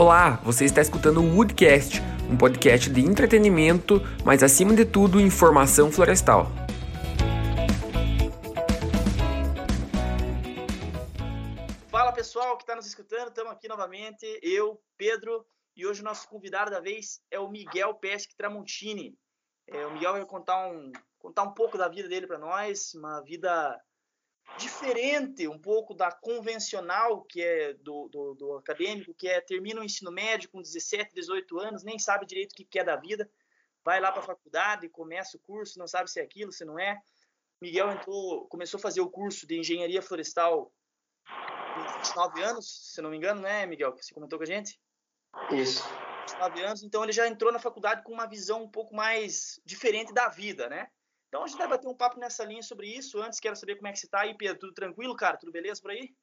Olá, você está escutando o Woodcast, um podcast de entretenimento, mas acima de tudo, informação florestal. Fala pessoal que está nos escutando, estamos aqui novamente, eu, Pedro, e hoje o nosso convidado da vez é o Miguel Pesque Tramontini. É, o Miguel vai contar um, contar um pouco da vida dele para nós, uma vida diferente um pouco da convencional que é do, do, do, acadêmico, que é termina o ensino médio com 17, 18 anos, nem sabe direito o que quer da vida, vai lá para a faculdade, começa o curso, não sabe se é aquilo, se não é. Miguel entrou, começou a fazer o curso de engenharia florestal com 29 anos, se não me engano, né, Miguel? Que você comentou com a gente? Isso. 29 anos, então ele já entrou na faculdade com uma visão um pouco mais diferente da vida, né? Então a gente vai bater um papo nessa linha sobre isso. Antes, quero saber como é que você tá aí, Pedro. Tudo tranquilo, cara? Tudo beleza por aí?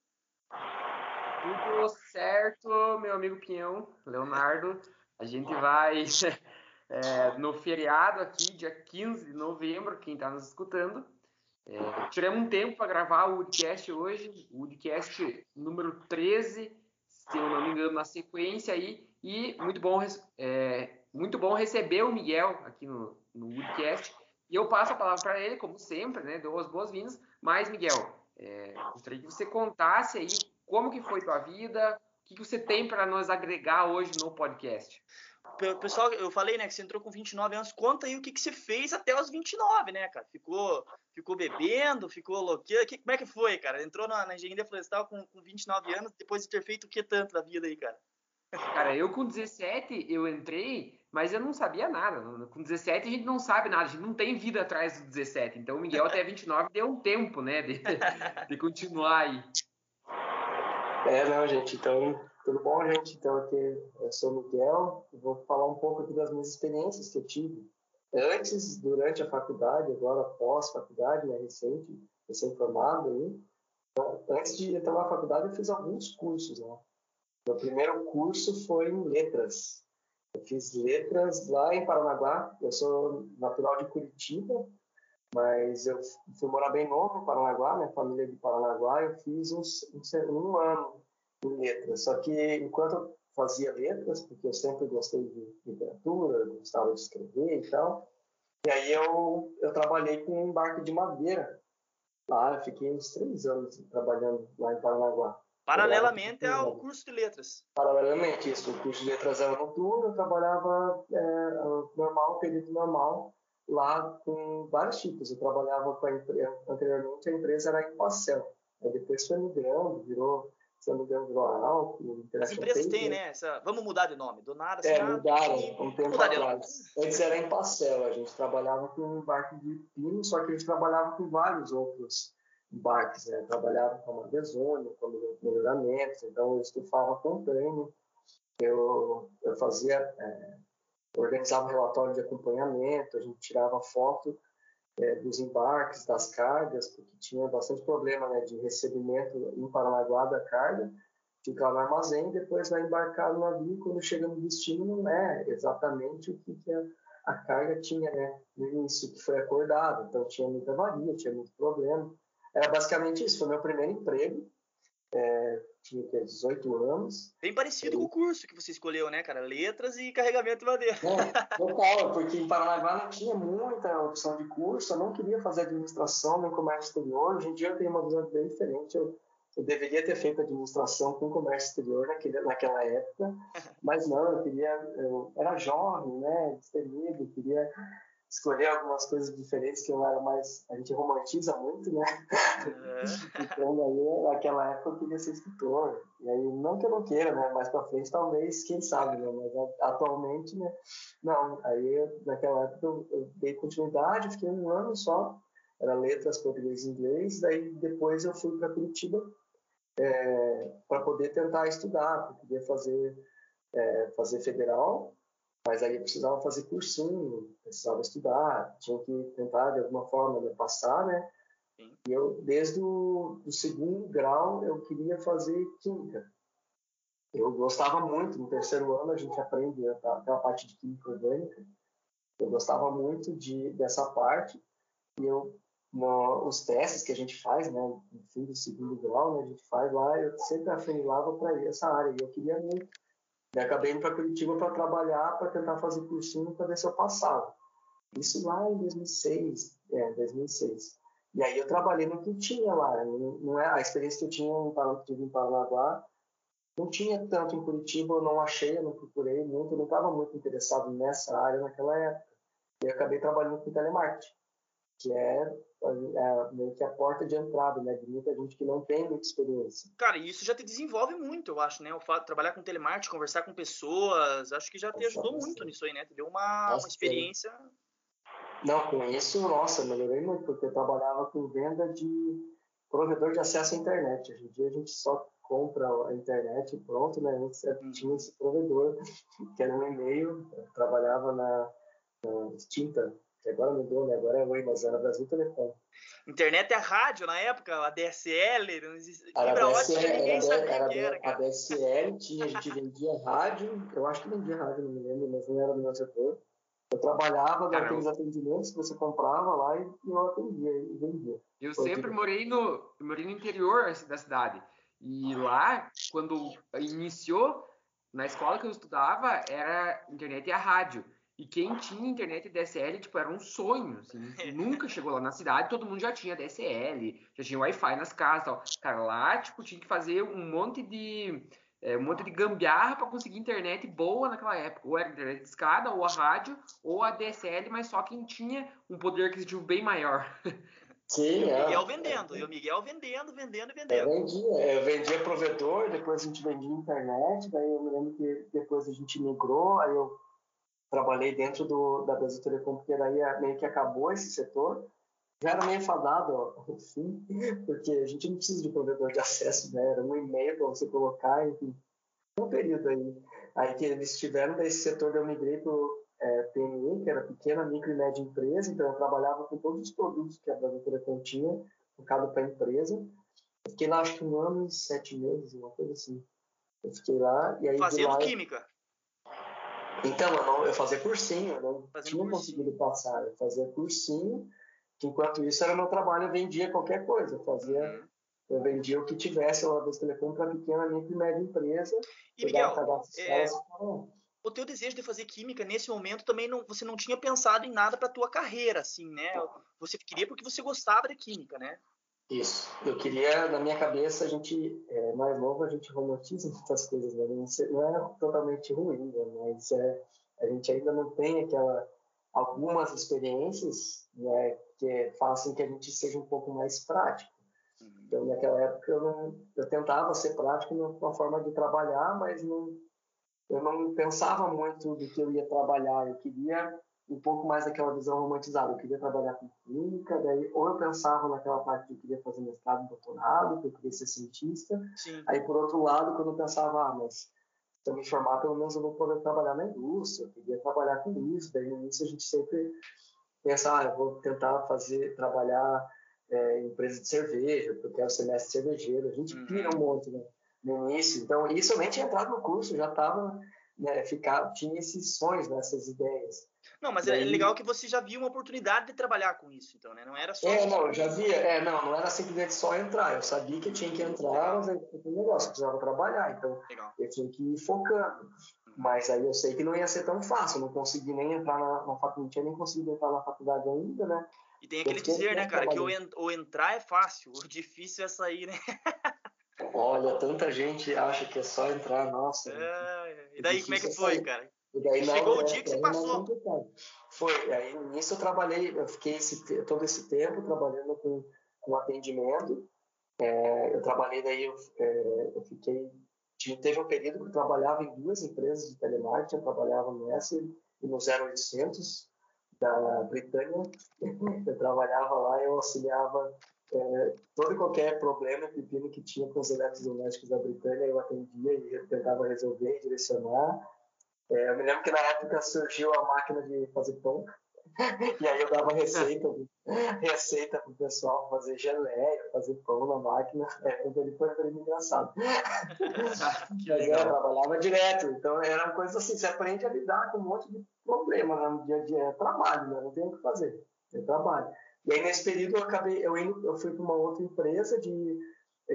Tudo certo, meu amigo Pinhão, Leonardo. A gente vai é, no feriado aqui, dia 15 de novembro, quem está nos escutando. É, tiramos um tempo para gravar o Woodcast hoje, o Woodcast número 13, se eu não me engano, na sequência aí. E muito bom, é, muito bom receber o Miguel aqui no, no Woodcast. E eu passo a palavra para ele, como sempre, né? Dou as boas-vindas. Mas, Miguel, é, gostaria que você contasse aí como que foi tua vida, o que, que você tem para nos agregar hoje no podcast. Pessoal, eu falei, né, que você entrou com 29 anos. Conta aí o que, que você fez até os 29, né, cara? Ficou, ficou bebendo, ficou louqueiro? Que, como é que foi, cara? Entrou na, na engenharia florestal com, com 29 anos, depois de ter feito o que tanto da vida aí, cara? Cara, eu com 17, eu entrei mas eu não sabia nada. Com 17 a gente não sabe nada, a gente não tem vida atrás do 17. Então o Miguel até 29 deu um tempo, né, de, de continuar aí. É, não, gente, então, tudo bom, gente? Então, aqui eu sou o Miguel, vou falar um pouco aqui das minhas experiências que eu tive antes, durante a faculdade, agora pós-faculdade, né, recente, recém-formado aí. Então, antes de entrar na faculdade, eu fiz alguns cursos, né? Meu primeiro curso foi em letras, eu fiz letras lá em Paranaguá. Eu sou natural de Curitiba, mas eu fui morar bem novo em Paranaguá, minha família é de Paranaguá. Eu fiz uns, um, ano em letras. Só que enquanto eu fazia letras, porque eu sempre gostei de literatura, gostava de escrever e tal, e aí eu, eu trabalhei com um embarque de madeira. Lá, eu fiquei uns três anos trabalhando lá em Paranaguá. Paralelamente ao curso de letras. Paralelamente, isso. O curso de letras era noturno, eu trabalhava é, normal, período normal, lá com vários tipos. Eu trabalhava com a empresa, anteriormente a empresa era em Pacel. Aí depois foi migrando, virou, se não me engano, virou Alco, As empresas têm, né? Essa, vamos mudar de nome. Do nada, É, mudaram um tempo atrás. Antes era em a gente trabalhava com um barco de pino, só que a gente trabalhava com vários outros embarques, né? trabalhava com a com melhoramentos, então eu estufava com treino, eu, eu fazia, é, organizava um relatório de acompanhamento, a gente tirava foto é, dos embarques, das cargas, porque tinha bastante problema né, de recebimento em Paranaguá da carga, ficar no armazém, depois vai embarcar no navio, quando chega no destino não é exatamente o que, que a, a carga tinha né, no início, que foi acordado, então tinha muita varia, tinha muito problema, era basicamente isso, foi meu primeiro emprego. É, tinha 18 anos. Bem parecido e... com o curso que você escolheu, né, cara? Letras e carregamento de madeira. É, total, porque em Paranaguá não tinha muita opção de curso, eu não queria fazer administração nem comércio exterior. Hoje em dia eu tenho uma visão bem diferente. Eu, eu deveria ter feito administração com comércio exterior naquele, naquela época, mas não, eu queria, eu era jovem, né, destemido, queria escolher algumas coisas diferentes que eu era mais. A gente romantiza muito, né? É. então, aí, naquela época, eu queria ser escritor. E aí, não que eu não queira, né? Mais pra frente, talvez, quem sabe, né? Mas atualmente, né? Não. Aí, naquela época, eu, eu dei continuidade, fiquei um ano só. Era letras, português e inglês. Daí, depois, eu fui para Curitiba é, para poder tentar estudar, para poder fazer, é, fazer federal mas aí eu precisava fazer cursinho, precisava estudar, tinha que tentar de alguma forma me passar, né? Sim. E eu, desde o do segundo grau, eu queria fazer química. Eu gostava muito, no terceiro ano a gente aprende aquela parte de química orgânica. Eu gostava muito de, dessa parte. E eu, no, os testes que a gente faz, né, no fim do segundo grau, né, a gente faz lá, eu sempre afunilava para essa área. E eu queria muito E acabei indo para Curitiba para trabalhar, para tentar fazer cursinho para ver se eu passava. Isso lá em 2006, é, 2006. E aí eu trabalhei no que tinha lá. Não é a experiência que eu tinha em, em Paranaguá não tinha tanto em Curitiba, eu não achei, eu não procurei muito, eu não estava muito interessado nessa área naquela época. E acabei trabalhando com telemarketing, que é, é meio que a porta de entrada, né, de muita gente que não tem muita experiência. Cara, isso já te desenvolve muito, eu acho, né, o fato de trabalhar com telemarketing, conversar com pessoas, acho que já te ajudou muito nisso aí, né, te deu uma, uma experiência... Não, com isso, nossa, melhorei muito, porque eu trabalhava com venda de provedor de acesso à internet. Hoje em dia a gente só compra a internet pronto, né? Antes tinha esse provedor, que era um e-mail, trabalhava na, na Extinta, que agora mudou, né? Agora é Oi, mas era Brasil Telecom. Internet é rádio na época, a DSL, não. Fibra ótica, ninguém sabia era, que era. A DSL tinha, a gente vendia rádio, eu acho que vendia rádio, não me lembro, mas não era do meu setor. Eu trabalhava naqueles atendimentos que você comprava lá e eu atendia e vendia. Eu sempre morei no, morei no interior da cidade. E lá, quando iniciou, na escola que eu estudava, era internet e a rádio. E quem tinha internet DSL, tipo, era um sonho, assim. Nunca chegou lá na cidade, todo mundo já tinha DSL, já tinha Wi-Fi nas casas tal. Cara, lá, tipo, tinha que fazer um monte de... É, um monte de gambiarra para conseguir internet boa naquela época. Ou era internet de escada, ou a rádio, ou a DSL, mas só quem tinha um poder aquisitivo bem maior. Sim, e o Miguel é. vendendo, e o Miguel vendendo, vendendo e vendendo. Eu vendia, eu vendia provedor, depois a gente vendia internet, daí eu me lembro que depois a gente migrou, aí eu trabalhei dentro do, da Brasil Telecom, porque daí meio que acabou esse setor. Já era meio enfim, porque a gente não precisa de provedor de acesso, né? Era um e-mail para você colocar, enfim. Um período aí, aí que eles tiveram desse setor, eu migrei para é, PME, que era pequena, micro e média empresa, então eu trabalhava com todos os produtos que a Brasil Telecom tinha, focado para a empresa. Eu fiquei lá acho que um ano e sete meses, uma coisa assim. Eu fiquei lá e aí. Fazendo lá, química. Então, eu, não, eu fazia cursinho, eu não Fazendo tinha cursinho. conseguido passar. Eu fazia cursinho, que enquanto isso era meu trabalho, eu vendia qualquer coisa. Eu fazia. Uhum. Eu vendia o que tivesse lá das Telecom para pequena, micro e média empresa. E, Miguel, é, o teu desejo de fazer química nesse momento também não, você não tinha pensado em nada para tua carreira, assim, né? Você queria porque você gostava de química, né? Isso. Eu queria, na minha cabeça, a gente, é, mais novo, a gente romantiza muitas coisas, né? Não é totalmente ruim, né? mas é, a gente ainda não tem aquela algumas experiências né, que façam que a gente seja um pouco mais prático. Então, naquela época, eu, não, eu tentava ser prático numa forma de trabalhar, mas não eu não pensava muito do que eu ia trabalhar. Eu queria um pouco mais daquela visão romantizada. Eu queria trabalhar com clínica, daí ou eu pensava naquela parte de eu queria fazer mestrado, doutorado, que eu queria ser cientista. Sim. Aí por outro lado, quando eu pensava, ah, mas se eu me formar, pelo menos eu vou poder trabalhar na indústria. Eu queria trabalhar com isso. Daí no início a gente sempre pensa, ah, eu vou tentar fazer trabalhar é, em empresa de cerveja, porque eu quero ser mestre cervejeiro. A gente uhum. pira um monte, né? no início. Então, isso eu nem tinha entrado no curso, já estava, né, ficar, tinha esses sonhos, né, essas ideias. Não, mas é legal que você já viu uma oportunidade de trabalhar com isso, então, né? Não era só. É, não, eu já via. É, não, não era simplesmente só entrar. Eu sabia que eu tinha que entrar, mas um negócio, eu precisava trabalhar. Então, legal. eu tinha que ir focando. Uhum. Mas aí eu sei que não ia ser tão fácil. Eu não consegui nem entrar na, na faculdade, não tinha nem conseguido entrar na faculdade ainda, né? E tem aquele dizer, né, cara, que o, en o entrar é fácil, o difícil é sair, né? Olha, tanta gente acha que é só entrar, nossa. É, e daí como é que foi, cara? E Chegou o dia que você passou. Foi, aí nisso eu trabalhei, eu fiquei esse, todo esse tempo trabalhando com, com atendimento. É, eu trabalhei daí, eu, é, eu fiquei, teve um período que eu trabalhava em duas empresas de telemarketing, eu trabalhava no S e no 0800 da Britânia. Eu trabalhava lá, eu auxiliava é, todo e qualquer problema, pepino que tinha com os eletrodomésticos da Britânia, eu atendia e tentava resolver e direcionar. É, eu me lembro que na época surgiu a máquina de fazer pão, e aí eu dava receita, receita para o pessoal fazer geleia, fazer pão na máquina. É, foi, foi bem engraçado. Mas eu trabalhava direto, então era uma coisa assim, você aprende a lidar com um monte de problemas né, no dia a dia. É trabalho, né? não tem o que fazer, é trabalho. E aí, nesse período, eu acabei, eu, indo, eu fui para uma outra empresa de,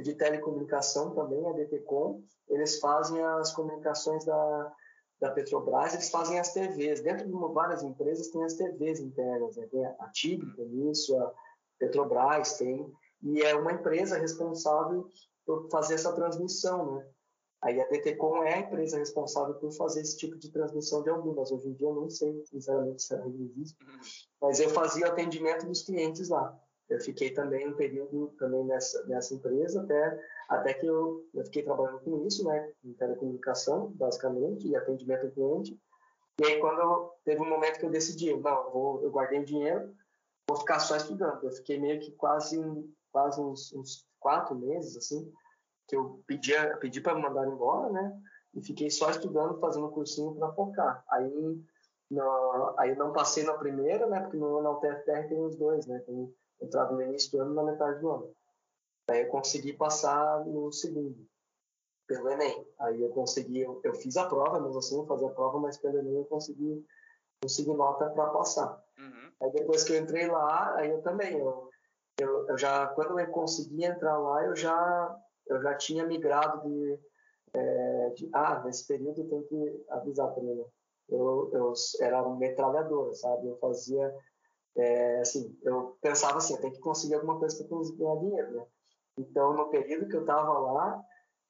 de telecomunicação também, a DTCom. Eles fazem as comunicações da, da Petrobras, eles fazem as TVs. Dentro de várias empresas tem as TVs internas, né? tem a TIG, tem isso, a Petrobras tem, e é uma empresa responsável por fazer essa transmissão, né? Aí a DTCom é a empresa responsável por fazer esse tipo de transmissão de algumas. Hoje em dia eu não sei, sinceramente, se ainda existe, uhum. mas eu fazia o atendimento dos clientes lá. Eu fiquei também um período também nessa, nessa empresa, até, até que eu, eu fiquei trabalhando com isso, né, em telecomunicação, basicamente, e atendimento ao cliente. E aí, quando eu, teve um momento que eu decidi, não, eu, vou, eu guardei dinheiro, vou ficar só estudando. Eu fiquei meio que quase, quase uns, uns quatro meses, assim, que eu pedi, pedi para me mandar embora, né, e fiquei só estudando, fazendo um cursinho para focar. Aí, no, aí não passei na primeira, né, porque no, na UTFPR tem os dois, né, tem entrava no início do ano na metade do ano. Aí eu consegui passar no segundo, pelo Enem. Aí eu consegui, eu, eu fiz a prova, mesmo assim, eu fazia a prova, mas pelo Enem eu consegui, consegui nota para passar. Uhum. Aí depois que eu entrei lá, aí eu também, eu, eu, eu, já, quando eu consegui entrar lá, eu já, eu já tinha migrado de, é, de ah, nesse período tem que avisar também, Eu, eu era metralhadora, sabe? Eu fazia é, assim, eu pensava assim, eu tenho que conseguir alguma coisa para conseguir ganhar dinheiro, né? Então, no período que eu estava lá,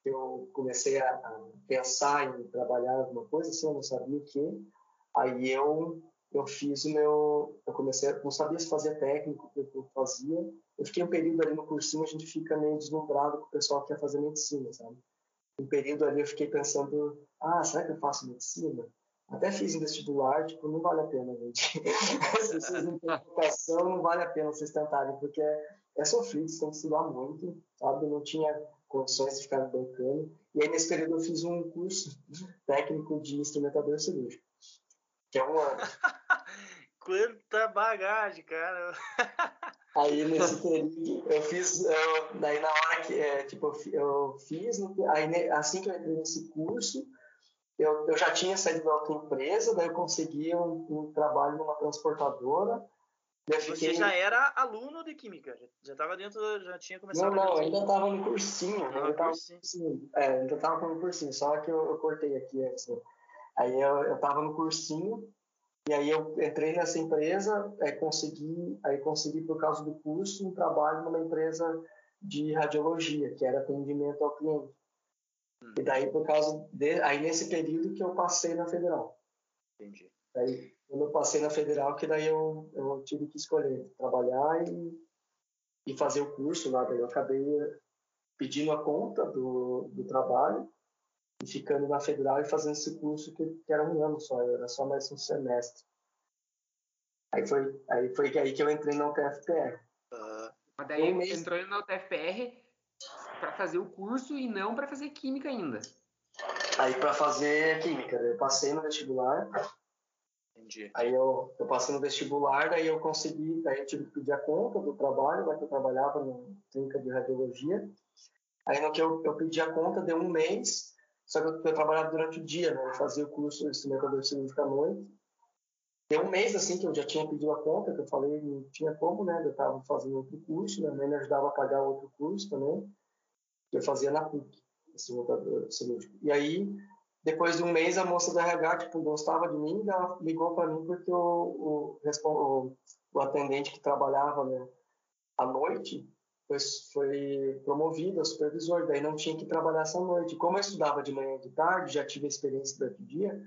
eu comecei a, a, pensar em trabalhar alguma coisa, assim, eu não sabia o que. Aí eu eu fiz o meu, eu comecei, não sabia se fazia técnico, o que eu fazia. Eu fiquei um período ali no cursinho, a gente fica meio deslumbrado com o pessoal que quer fazer medicina, sabe? Um período ali eu fiquei pensando, ah, será que eu faço medicina? Até fiz em vestibular, tipo, não vale a pena, gente. Se vocês não têm vocação, não vale a pena vocês tentarem, porque é sofrido, você tem que estudar muito, sabe? Eu não tinha condições de ficar bancando. E aí, nesse período, eu fiz um curso técnico de instrumentador cirúrgico, que é um ano. Quanta bagagem, cara! aí, nesse período, eu fiz, eu, daí na hora que, é, tipo, eu fiz, aí assim que eu entrei nesse curso, eu, eu já tinha saído da outra empresa, daí eu consegui um, um trabalho numa transportadora. Fiquei... Você já era aluno de química? Já estava dentro, já tinha começado? Não, não, ainda estava no cursinho. Ah, ainda estava. É, ainda estava no cursinho, só que eu, eu cortei aqui assim. Aí eu estava no cursinho e aí eu entrei nessa empresa, aí consegui, aí consegui por causa do curso um trabalho numa empresa de radiologia, que era atendimento ao cliente. Hum. E daí, por causa de. Aí, nesse período que eu passei na federal. Entendi. Aí, quando eu passei na federal, que daí eu, eu tive que escolher trabalhar e, e fazer o curso lá. Daí eu acabei pedindo a conta do, do trabalho e ficando na federal e fazendo esse curso que, que era um ano só, era só mais um semestre. Aí foi aí, foi aí que eu entrei na UTFPR. Uh, mas daí um entrou na UTFPR para fazer o curso e não para fazer química ainda. Aí para fazer química, eu passei no vestibular. Entendi. Aí eu, eu passei no vestibular, daí eu consegui, daí eu tive que pedir a conta do trabalho, né, que eu trabalhava na clínica de radiologia. Aí no que eu, eu pedi a conta, deu um mês, só que eu, eu trabalhava durante o dia, né, eu fazia o curso de instrumentador cirúrgico à noite. Deu um mês assim que eu já tinha pedido a conta, que eu falei não tinha como, né? Eu estava fazendo outro curso, minha mãe me ajudava a pagar outro curso também que eu fazia na PUC, esse montador cirúrgico. E aí, depois de um mês, a moça da RH, tipo, gostava de mim, ela ligou para mim porque o, o, o, atendente que trabalhava né, à noite foi, foi promovido a supervisor, daí não tinha que trabalhar essa noite. Como eu estudava de manhã e de tarde, já tive experiência durante o dia,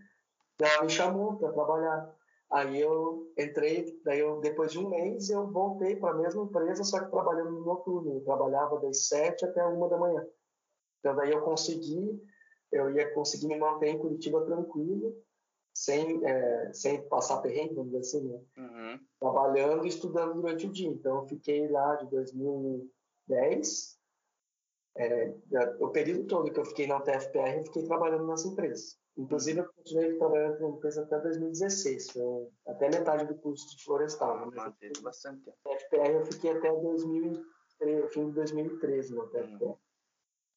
ela me chamou para trabalhar. Aí eu entrei, daí eu, depois de um mês eu voltei para a mesma empresa, só que trabalhando no noturno. Eu trabalhava das sete até uma da manhã. Então daí eu consegui, eu ia conseguir me manter em Curitiba tranquilo, sem, é, sem passar perrengue, vamos dizer assim, né? Uhum. Trabalhando e estudando durante o dia. Então eu fiquei lá de 2010, é, o período todo que eu fiquei na UTFPR, eu fiquei trabalhando nessa empresa. Inclusive, eu continuei trabalhando com empresa até 2016, foi até metade do curso de florestal. Né? Manteve bastante tempo. Na FPR eu fiquei até 2013, fim de 2013 no FPR. Hum.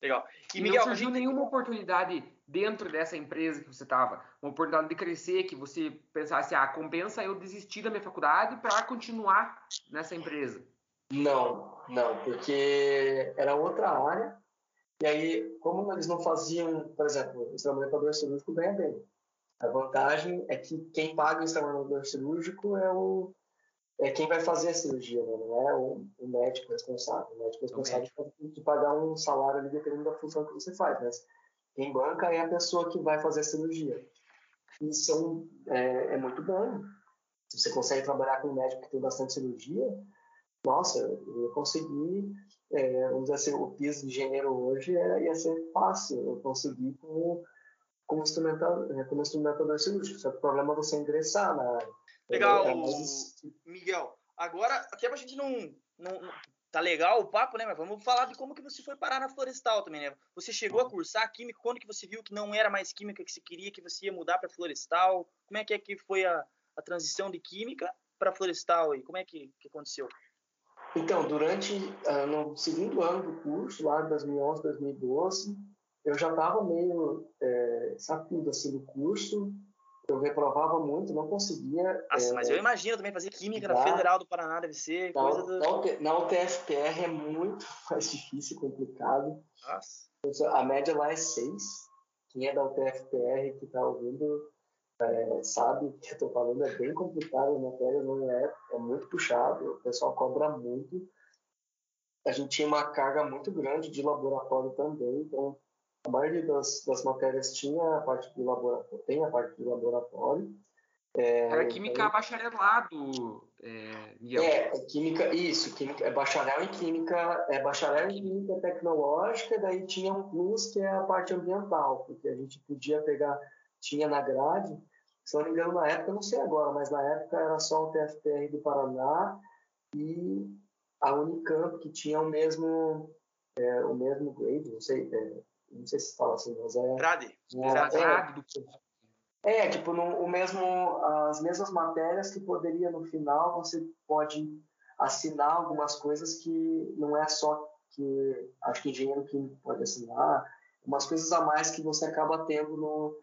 Legal. E, Miguel, não surgiu gente... nenhuma oportunidade dentro dessa empresa que você estava? Uma oportunidade de crescer, que você pensasse, ah, compensa eu desistir da minha faculdade para continuar nessa empresa? Não. não, porque era outra área. E aí, como eles não faziam, por exemplo, o extramamentador cirúrgico ganha bem. A vantagem é que quem paga o extramamentador cirúrgico é o é quem vai fazer a cirurgia, né? não é o, o, médico responsável. O médico responsável de pagar um salário ali dependendo da função que você faz, mas quem banca é a pessoa que vai fazer a cirurgia. Isso é, é muito bom. Se você consegue trabalhar com um médico que tem bastante cirurgia, nossa, eu consegui, é, vamos dizer assim, o piso de engenheiro hoje é, ia ser fácil, eu consegui como, como, instrumentador, é, como instrumentador cirúrgico, só que o problema é você ingressar na área. Legal, é, mas... Miguel. Agora, até pra gente não, não, não, Tá legal o papo, né? Mas vamos falar de como que você foi parar na Florestal também, né? Você chegou a cursar química, quando que você viu que não era mais química que você queria, que você ia mudar para Florestal? Como é que é que foi a, a transição de química para Florestal e como é que, que aconteceu? Então, durante uh, no segundo ano do curso, lá de 2011, 2012, eu já estava meio é, sacudo assim do curso. Eu reprovava muito, não conseguia. Nossa, é, mas eu imagino também fazer química na Federal do Paraná deve ser na, coisa do... na, na UTFPR é muito mais difícil, complicado. Nossa. A média lá é 6. Quem é da UTFPR que está ouvindo é, sabe que eu estou falando, é bem complicado, a matéria não é, é muito puxado, o pessoal cobra muito. A gente tinha uma carga muito grande de laboratório também, então a maioria das, das matérias tinha a parte de laboratório, tem a parte de laboratório. É, Era química então, bacharelado, é, Miguel. É, química, isso, química, é bacharel em química, é bacharel em química tecnológica, daí tinha um plus que é a parte ambiental, porque a gente podia pegar tinha na grade, se não me engano, na época, não sei agora, mas na época era só o TFPR do Paraná e a Unicamp, que tinha o mesmo, é, o mesmo grade, não sei, é, não sei se fala assim, mas é... Grade. É, é, tipo, no, o mesmo, as mesmas matérias que poderia, no final, você pode assinar algumas coisas que não é só que, acho que engenheiro químico pode assinar, umas coisas a mais que você acaba tendo no,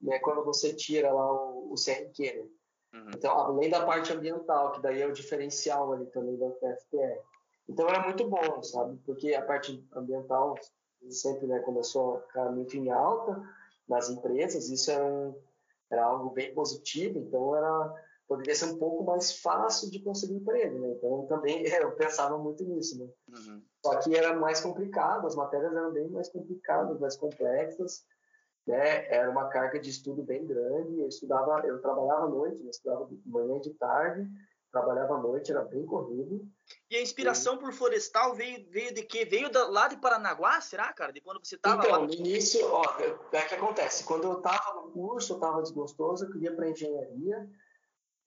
né, quando você tira lá o, o CRQ, né? Uhum. Então, além da parte ambiental, que daí é o diferencial ali também da FPR. Então, era muito bom, sabe? Porque a parte ambiental sempre né, começou a ficar muito em alta nas empresas, isso era, um, era algo bem positivo, então era poderia ser um pouco mais fácil de conseguir emprego, né? Então, também eu pensava muito nisso, né? Uhum. Só que era mais complicado, as matérias eram bem mais complicadas, mais complexas, né? Era uma carga de estudo bem grande. Eu estudava, eu trabalhava à noite, eu estudava de manhã e de tarde, trabalhava à noite, era bem corrido. E a inspiração e... por florestal veio, veio de quê? Veio da, lá de Paranaguá, será, cara? De quando você estava então, lá? no início, ó, é que acontece. Quando eu estava no curso, eu estava desgostoso, eu queria para engenharia.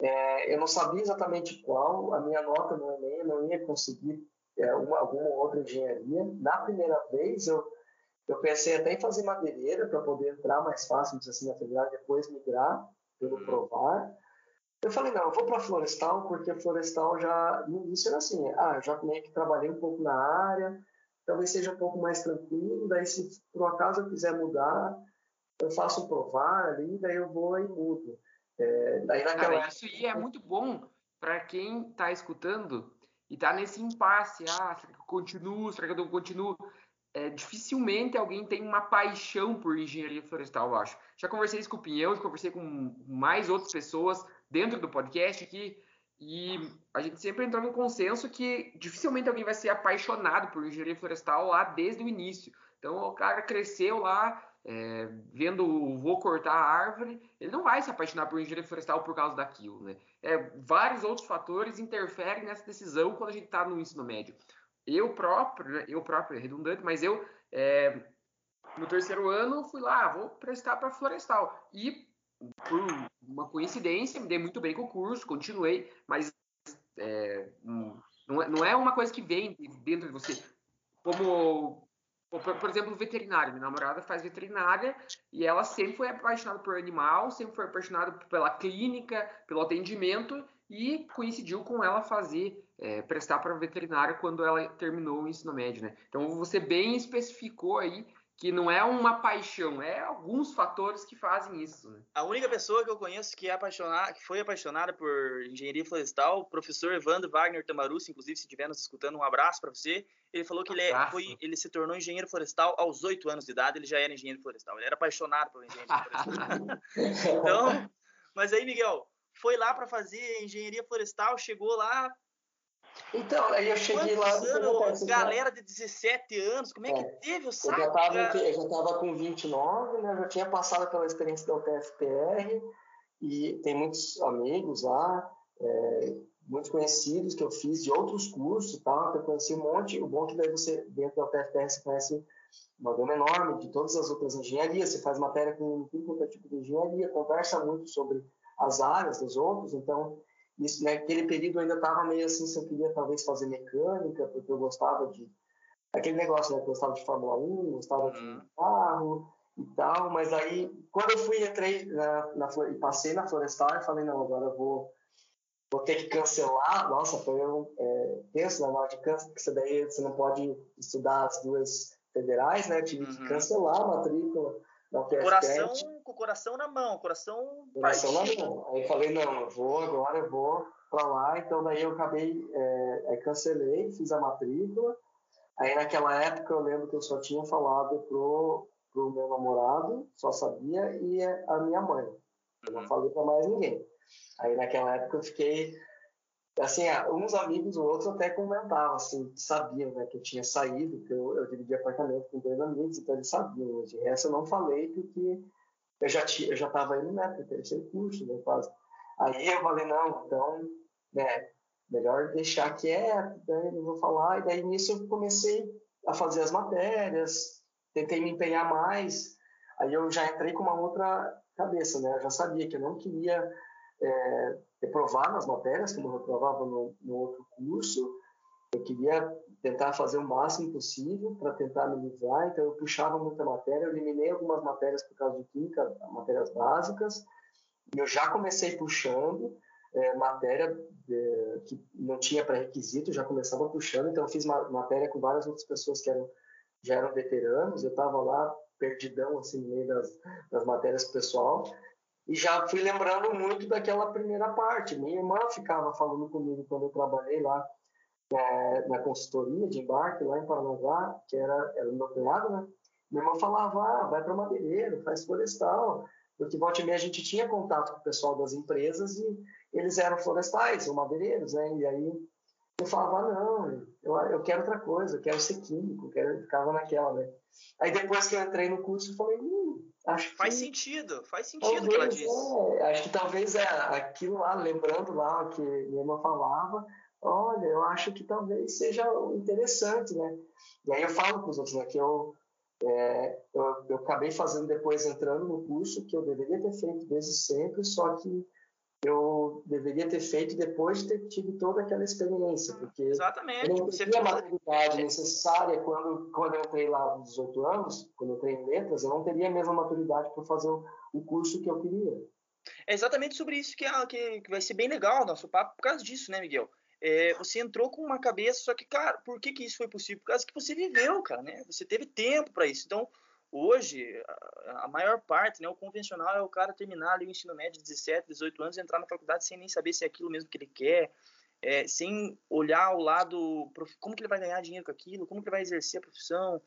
É, eu não sabia exatamente qual, a minha nota no Enem, eu não ia conseguir é, uma, alguma outra engenharia. Na primeira vez, eu eu pensei até em fazer madeireira para poder entrar mais fácil, assim, na federal, depois migrar pelo uhum. provar. Eu falei, não, eu vou para florestal, porque florestal já, no início era assim, ah, já meio que trabalhei um pouco na área, talvez seja um pouco mais tranquilo, daí se por acaso eu quiser mudar, eu faço um provar ali, daí eu vou e mudo. É, daí naquela... Cara, isso aí é muito bom para quem está escutando e está nesse impasse, ah, será que eu continuo, será que eu não continuo? É, dificilmente alguém tem uma paixão por engenharia florestal, eu acho. Já conversei isso com o Pinhão, já conversei com mais outras pessoas dentro do podcast aqui, e a gente sempre entrou no consenso que dificilmente alguém vai ser apaixonado por engenharia florestal lá desde o início. Então, o cara cresceu lá, é, vendo o vou cortar a árvore, ele não vai se apaixonar por engenharia florestal por causa daquilo, né? É, vários outros fatores interferem nessa decisão quando a gente está no ensino médio eu próprio, né, eu próprio, é redundante, mas eu, é, no terceiro ano, fui lá, vou prestar para Florestal. E, por uma coincidência, me dei muito bem com o curso, continuei, mas é, não, é, não é uma coisa que vem dentro de você. Como, por exemplo, veterinário. Minha namorada faz veterinária e ela sempre foi apaixonada por animal, sempre foi apaixonada pela clínica, pelo atendimento, e coincidiu com ela fazer, é, prestar para veterinária quando ela terminou o ensino médio, né? Então você bem especificou aí que não é uma paixão, é alguns fatores que fazem isso. Né? A única pessoa que eu conheço que é apaixonada, que foi apaixonada por engenharia florestal, o professor Evandro Wagner Tamarus, inclusive se estiver nos escutando, um abraço para você. Ele falou que ele, é, foi, ele se tornou engenheiro florestal aos oito anos de idade, ele já era engenheiro florestal, ele era apaixonado por engenharia florestal. então, mas aí, Miguel, foi lá para fazer engenharia florestal, chegou lá, então, aí eu cheguei lá. Anos, galera de 17 anos, como é, é que teve o saco? Eu já, tava, eu já tava com 29, né? Já tinha passado pela experiência da UTFPR e tem muitos amigos lá, é, muitos conhecidos que eu fiz de outros cursos e tal, que eu conheci um monte. O bom é que daí você, dentro da UTFPR, você conhece uma gama enorme de todas as outras engenharias, você faz matéria com tudo tipo de engenharia, conversa muito sobre as áreas dos outros, então isso, naquele período eu ainda estava meio assim, se eu queria talvez fazer mecânica, porque eu gostava de. Aquele negócio, né? Eu gostava de Fórmula 1, gostava uhum. de carro e tal, mas aí, quando eu fui, entrei na, na e passei na Florestal, eu falei, não, agora eu vou, vou ter que cancelar. Nossa, foi um. É, tenso, né? Na hora de cancelar, porque daí, você não pode estudar as duas federais, né? Eu tive uhum. que cancelar a matrícula da Coração com o coração na mão, coração Coração na mão. Aí falei, não, eu vou agora, eu vou para lá. Então daí eu acabei, é, cancelei, fiz a matrícula. Aí naquela época eu lembro que eu só tinha falado pro, pro meu namorado, só sabia, e a minha mãe. Eu não uhum. falei para mais ninguém. Aí naquela época eu fiquei assim, uns amigos ou outros até comentavam, assim, sabiam, né, que eu tinha saído, que eu, eu dividi apartamento com dois amigos, então eles sabiam. De resto eu não falei porque eu já tinha, eu já estava indo, né, para o terceiro curso, né, quase. Aí eu falei, não, então, né, melhor deixar quieto, daí não vou falar. E daí nisso eu comecei a fazer as matérias, tentei me empenhar mais. Aí eu já entrei com uma outra cabeça, né, eu já sabia que eu não queria é, reprovar nas matérias, como eu reprovava no, no outro curso. Eu queria tentar fazer o máximo possível para tentar livrar, então eu puxava muita matéria, eu eliminei algumas matérias por causa de química, matérias básicas, eu já comecei puxando é, matéria é, que não tinha pré-requisito, já começava puxando, então eu fiz matéria com várias outras pessoas que eram, já eram veteranos, eu estava lá perdidão assim no meio das, das matérias pessoal, e já fui lembrando muito daquela primeira parte. Minha irmã ficava falando comigo quando eu trabalhei lá é, na consultoria de embarque lá em Paranaguá, que era, era meu cunhado, né? Minha irmã falava, ah, vai para madeireiro, faz florestal, porque volta e meia a gente tinha contato com o pessoal das empresas e eles eram florestais ou madeireiros, né? E aí eu falava, ah, não, eu, eu quero outra coisa, eu quero ser químico, eu quero, ficava naquela, né? Aí depois que eu entrei no curso, eu falei, hum, acho que... Faz sentido, faz sentido o que ela disse. É, acho que talvez é aquilo lá, lembrando lá o que minha irmã falava, olha, eu acho que talvez seja interessante, né? E aí eu falo para os outros, né, que eu, é, eu, eu, acabei fazendo depois, entrando no curso, que eu deveria ter feito desde sempre, só que eu deveria ter feito depois de ter tido toda aquela experiência, porque Exatamente. eu não tinha a maturidade necessária quando, quando eu entrei lá aos 18 anos, quando eu entrei em letras, eu não teria a mesma maturidade para fazer o, o curso que eu queria. É exatamente sobre isso que, é, que, que vai ser bem legal o nosso papo por causa disso, né, Miguel? É, você entrou com uma cabeça, só que, cara, por que, que isso foi possível? Por causa que você viveu, cara, né? Você teve tempo para isso. Então, hoje, a, a, maior parte, né, o convencional é o cara terminar ali o ensino médio de 17, 18 anos entrar na faculdade sem nem saber se é aquilo mesmo que ele quer, é, sem olhar o lado, como que ele vai ganhar dinheiro com aquilo, como que ele vai exercer a profissão.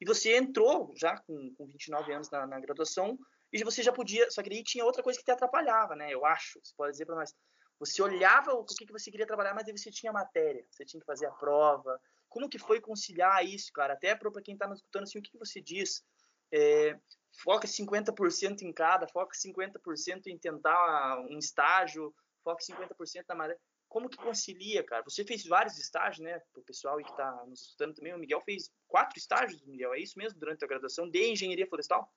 E você entrou já com, com 29 anos na, na graduação e você já podia, só que aí tinha outra coisa que te atrapalhava, né? Eu acho, você pode dizer para nós você olhava o que, que você queria trabalhar, mas aí você tinha matéria, você tinha que fazer a prova. Como que foi conciliar isso, cara? Até para quem está nos escutando, assim, o que, que você diz? É, foca 50% em cada, foca 50% em tentar um estágio, foca 50% na matéria. Como que concilia, cara? Você fez vários estágios, né? Para o pessoal que está nos escutando também, o Miguel fez quatro estágios, Miguel, é isso mesmo, durante a graduação de engenharia florestal?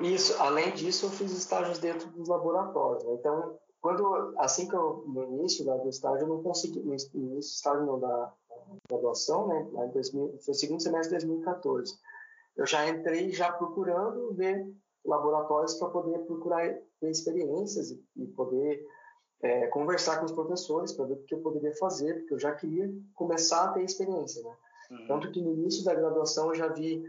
Isso, além disso, eu fiz estágios dentro dos laboratórios. Né? Então, quando, assim que eu, no início do estágio, eu não consegui, no início do estágio não, da graduação, né, em 2000, foi segundo semestre de 2014, eu já entrei já procurando ver laboratórios para poder procurar ter experiências e, e poder é, conversar com os professores para ver o que eu poderia fazer, porque eu já queria começar a ter experiência, né? Uhum. Tanto que no início da graduação eu já vi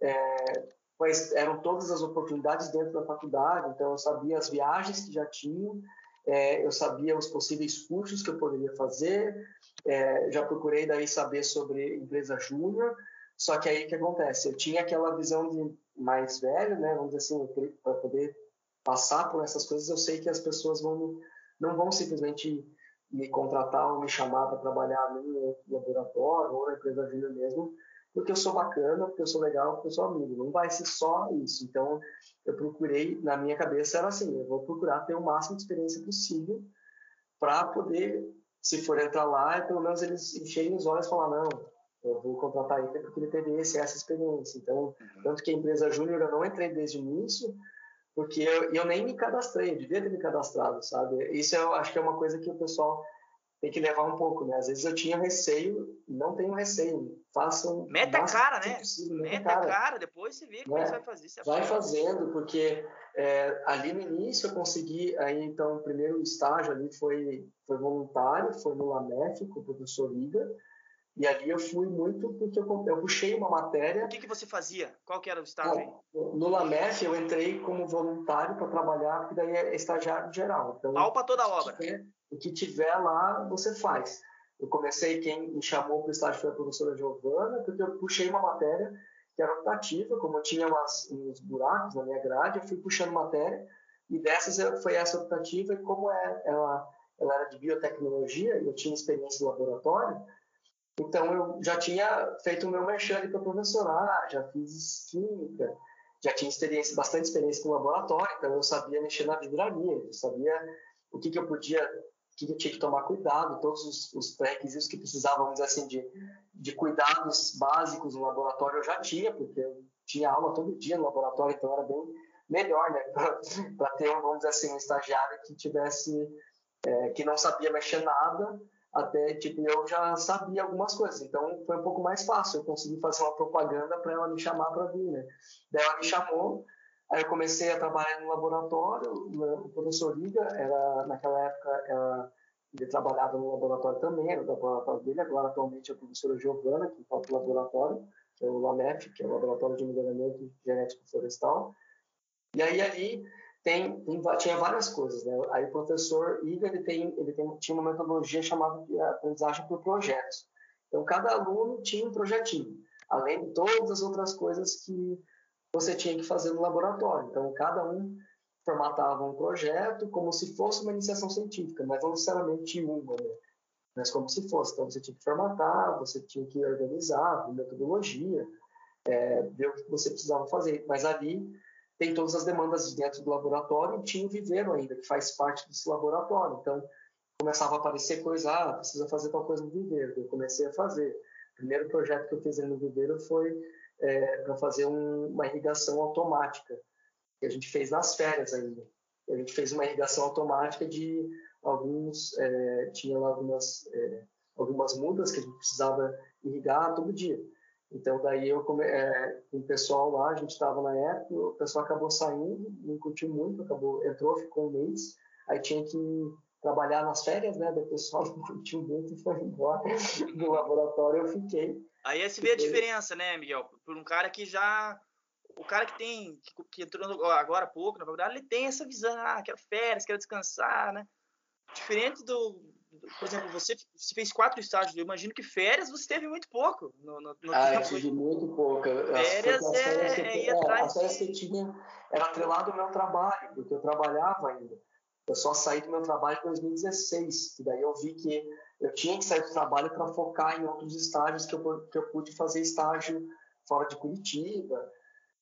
é, mas eram todas as oportunidades dentro da faculdade, então eu sabia as viagens que já tinham, é, eu sabia os possíveis cursos que eu poderia fazer, é, já procurei daí saber sobre empresa júnior, só que aí o que acontece? Eu tinha aquela visão de mais velho, né, vamos dizer assim, para poder passar por essas coisas, eu sei que as pessoas vão não vão simplesmente me contratar ou me chamar para trabalhar no laboratório ou na empresa júnior mesmo, porque eu sou bacana, porque eu sou legal, porque eu sou amigo. Não vai ser só isso. Então, eu procurei, na minha cabeça era assim, eu vou procurar ter o máximo de experiência possível para poder, se for entrar lá, pelo menos eles encherem os olhos e falar, não, eu vou contratar ele porque ele teve esse, essa experiência. Então, uhum. tanto que a empresa júnior eu não entrei desde o início, porque eu, eu nem me cadastrei, eu devia ter me cadastrado, sabe? Isso eu acho que é uma coisa que o pessoal tem que levar um pouco, né? Às vezes eu tinha receio, não tenho receio. Façam. Meta cara, né? Possível, meta, cara. cara. depois você vê como é. você vai fazer. Você vai fazendo, porque é, ali no início eu consegui, aí então o primeiro estágio ali foi, foi voluntário, foi no LAMEF com o professor Liga, e ali eu fui muito porque eu, eu puxei uma matéria. O que, que você fazia? Qual que era o estágio? no LAMEF eu entrei como voluntário para trabalhar, porque daí é estagiário geral. Então, Pau para toda a obra. É, o que tiver lá, você faz. Eu comecei, quem me chamou para o estágio foi a professora Giovana, porque eu puxei uma matéria que era optativa, como eu tinha umas, uns buracos na minha grade, eu fui puxando matéria, e dessas foi essa optativa, e como é, ela, ela era de biotecnologia, eu tinha experiência no laboratório, então eu já tinha feito o meu merchan para professora, ah, já fiz química, já tinha experiência, bastante experiência com laboratório, então eu sabia mexer na vidraria, eu sabia o que, que eu podia que eu tinha que tomar cuidado, todos os, os pré-requisitos que precisavam, dizer assim, de, de cuidados básicos no laboratório eu já tinha, porque eu tinha aula todo dia no laboratório, então era bem melhor, né, para ter, vamos dizer assim, um estagiário que tivesse, é, que não sabia mexer nada, até, tipo, eu já sabia algumas coisas, então foi um pouco mais fácil, eu consegui fazer uma propaganda para ela me chamar para vir, né. Daí ela me chamou, Aí eu comecei a trabalhar no laboratório, o professor Liga, era, naquela época, ele trabalhava no laboratório também, era o laboratório dele, agora atualmente é a professora Giovana, que fala o laboratório, é o LAMEF, que é o Laboratório de Melhoramento Genético Florestal. E aí ali tem, tem, tinha várias coisas, né? Aí o professor Iga, ele, tem, ele tem, tinha uma metodologia chamada de aprendizagem por projetos. Então, cada aluno tinha um projetinho, além de todas as outras coisas que você tinha que fazer no laboratório. Então, cada um formatava um projeto como se fosse uma iniciação científica, mas não necessariamente uma, né? mas como se fosse. Então, você tinha que formatar, você tinha que organizar, metodologia, é, ver o que você precisava fazer. Mas ali tem todas as demandas dentro do laboratório e tinha o viveiro ainda, que faz parte desse laboratório. Então, começava a aparecer coisa, ah, precisa fazer tal coisa no viveiro. Eu comecei a fazer. O primeiro projeto que eu fiz no viveiro foi é, para fazer um, uma irrigação automática, que a gente fez nas férias ainda. A gente fez uma irrigação automática de alguns, é, tinha lá algumas, é, algumas mudas que a gente precisava irrigar todo dia. Então, daí eu, come, é, com o pessoal lá, a gente estava na época, o pessoal acabou saindo, não curtiu muito, acabou, entrou, ficou um mês, aí tinha que trabalhar nas férias, né? Daí o pessoal não curtiu muito e foi embora do laboratório, eu fiquei. Aí você vê a diferença, né, Miguel? Por um cara que já. O cara que tem. Que, que entrou agora há pouco na faculdade, ele tem essa visão, ah, quero férias, quero descansar, né? Diferente do. Por exemplo, você, fez quatro estágios, eu imagino que férias você teve muito pouco no, no, no ah, tempo. eu tive muito pouco. Férias, as, férias é, é, ir atrás. As férias que eu tinha era atrelado ao meu trabalho, porque eu trabalhava ainda. Eu só saí do meu trabalho em 2016, e daí eu vi que eu tinha que sair do trabalho para focar em outros estágios que eu, que eu pude fazer estágio fora de Curitiba,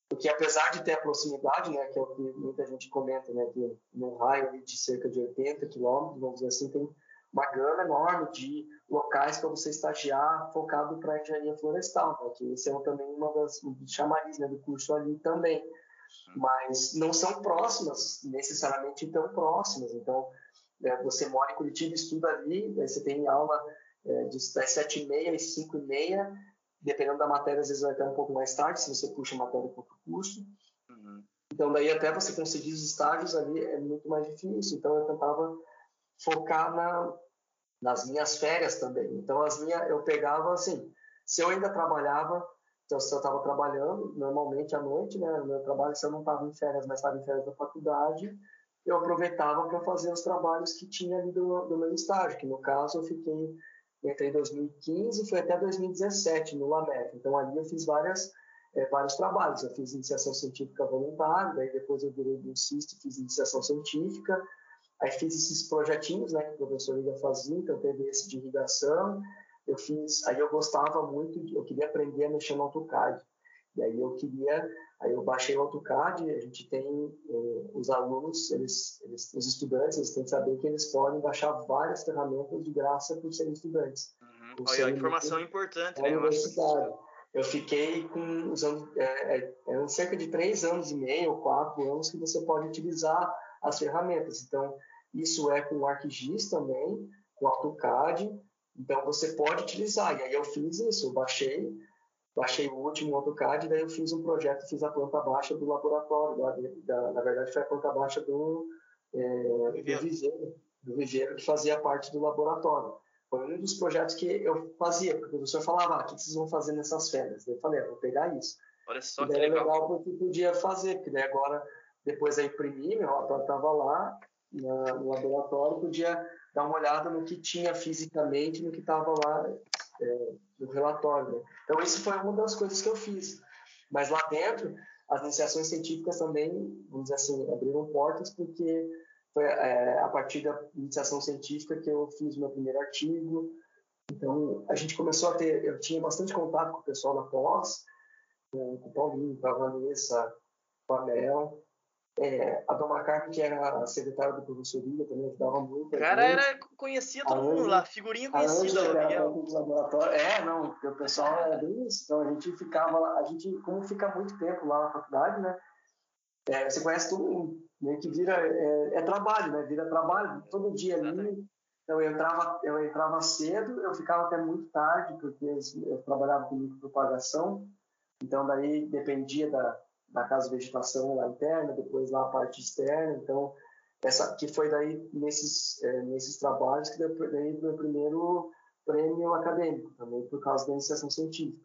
porque apesar de ter a proximidade, né, que é o que muita gente comenta, né, que num raio de cerca de 80 quilômetros, vamos dizer assim, tem uma gama enorme de locais para você estagiar focado para engenharia florestal, né, que esse é também uma das um dos chamariz né, do curso ali também, mas não são próximas necessariamente tão próximas, então né? Você mora em Curitiba, estuda ali, você tem aula é, de, das 7h30 às 5h30, dependendo da matéria, às vezes vai até um pouco mais tarde, se você puxa a matéria para o curso. Uhum. Então, daí até você conseguir os estágios ali é muito mais difícil. Então, eu tentava focar na, nas minhas férias também. Então, as minhas, eu pegava assim, se eu ainda trabalhava, Então, se eu estava trabalhando, normalmente à noite, né? No meu trabalho, se eu não estava em férias, mas estava em férias da faculdade, eu aproveitava para fazer os trabalhos que tinha ali do, do meu estágio, que no caso eu fiquei entre 2015 e foi até 2017 no LAMEF. Então, ali eu fiz várias, é, vários trabalhos. Eu fiz iniciação científica voluntária, daí depois eu virei bolsista e fiz iniciação científica. Aí fiz esses projetinhos né, que o professor Liga fazia, então teve esse de irrigação, eu fiz, aí eu gostava muito, eu queria aprender a mexer no AutoCAD. E aí eu queria, aí eu baixei o AutoCAD, a gente tem eh, os alunos, eles, eles, os estudantes, eles têm que saber que eles podem baixar várias ferramentas de graça por serem estudantes. Uhum. Olha, serem informação importante, né? Universidade. Eu fiquei com usando é, é, é, cerca de três anos e meio, ou quatro anos que você pode utilizar as ferramentas. Então, isso é com o ArcGIS também, com o AutoCAD, então você pode utilizar. E aí eu fiz isso, eu baixei, baixei o último AutoCAD, daí eu fiz um projeto, fiz a planta baixa do laboratório, lá da, na verdade foi a planta baixa do, é, do viveiro, do viveiro que fazia parte do laboratório. Foi um dos projetos que eu fazia, porque o professor falava, ah, o que vocês vão fazer nessas férias? Eu falei, ah, vou pegar isso. Olha só e daí que legal. legal porque podia fazer, porque daí agora, depois eu imprimi, meu relatório estava lá na, no laboratório, podia dar uma olhada no que tinha fisicamente, no que estava lá é, no relatório. Né? Então, isso foi uma das coisas que eu fiz. Mas lá dentro, as iniciações científicas também, vamos dizer assim, abriram portas, porque foi é, a partir da iniciação científica que eu fiz meu primeiro artigo. Então, a gente começou a ter, eu tinha bastante contato com o pessoal da pós, com o Paulinho, com a Vanessa, com a Mel, é, a Dona Carmen, que era a secretária do professor Liga, também ajudava muito. O cara era conhecia todo mundo lá, figurinha conhecida. laboratório. É, não, o pessoal era bem isso. Então a gente ficava lá, a gente, como fica muito tempo lá na faculdade, né? É, você conhece todo mundo, meio que vira, é, é, trabalho, né? Vira trabalho todo dia ali. Então eu entrava, eu entrava cedo, eu ficava até muito tarde, porque eu trabalhava com micropropagação, então daí dependia da da casa de vegetação lá interna, depois lá a parte externa. Então, essa que foi daí nesses é, nesses trabalhos que deu daí meu primeiro prêmio acadêmico também por causa da iniciação científica.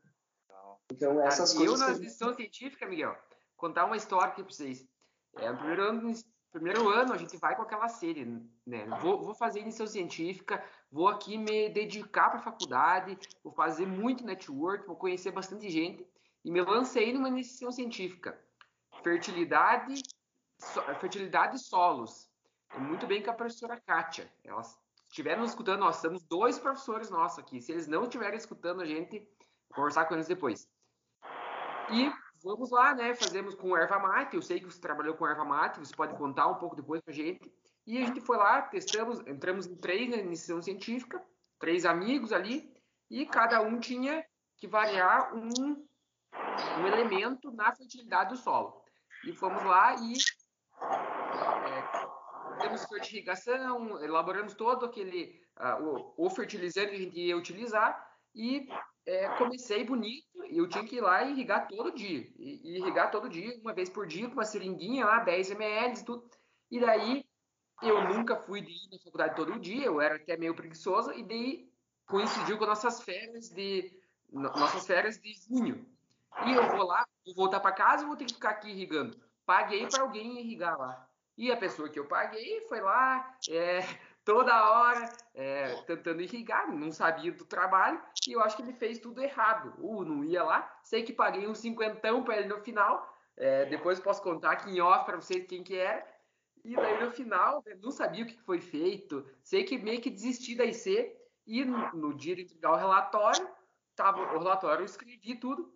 Então essas ah, coisas. Eu na iniciação científica, Miguel, contar uma história aqui para vocês. É, no primeiro ano, primeiro ano a gente vai com aquela série, né? Vou, vou fazer iniciação científica, vou aqui me dedicar para a faculdade, vou fazer muito network, vou conhecer bastante gente e me lancei numa iniciação científica. Fertilidade, so, fertilidade solos. Muito bem com a professora Kátia. Elas estiveram escutando, nós temos dois professores nossos aqui. Se eles não estiverem escutando a gente, conversar com eles depois. E vamos lá, né? Fazemos com erva mate. Eu sei que você trabalhou com erva mate, você pode contar um pouco depois pra gente. E a gente foi lá, testamos, entramos em três na iniciação científica, três amigos ali, e cada um tinha que variar um um elemento na fertilidade do solo. E fomos lá e é, temos fertilização, elaboramos todo aquele uh, o, o, fertilizante que a gente ia utilizar e é, comecei bonito eu tinha que ir lá e irrigar todo dia. E, e, irrigar todo dia, uma vez por dia, com uma seringuinha lá, 10 ml e tudo. E daí eu nunca fui de ir na faculdade todo dia, eu era até meio preguiçoso, e daí coincidiu com nossas férias de nossas férias de junho. E eu vou lá, vou voltar para casa e vou ter que ficar aqui irrigando. Paguei para alguém irrigar lá. E a pessoa que eu paguei foi lá, é, toda hora, é, tentando irrigar, não sabia do trabalho, e eu acho que ele fez tudo errado. Uh, não ia lá, sei que paguei uns cinquentão para ele no final, é, depois posso contar aqui em off para vocês quem que era, e daí no final, não sabia o que foi feito, sei que meio que desisti da IC, e no, no dia de entregar o relatório, tava, o relatório eu escrevi tudo,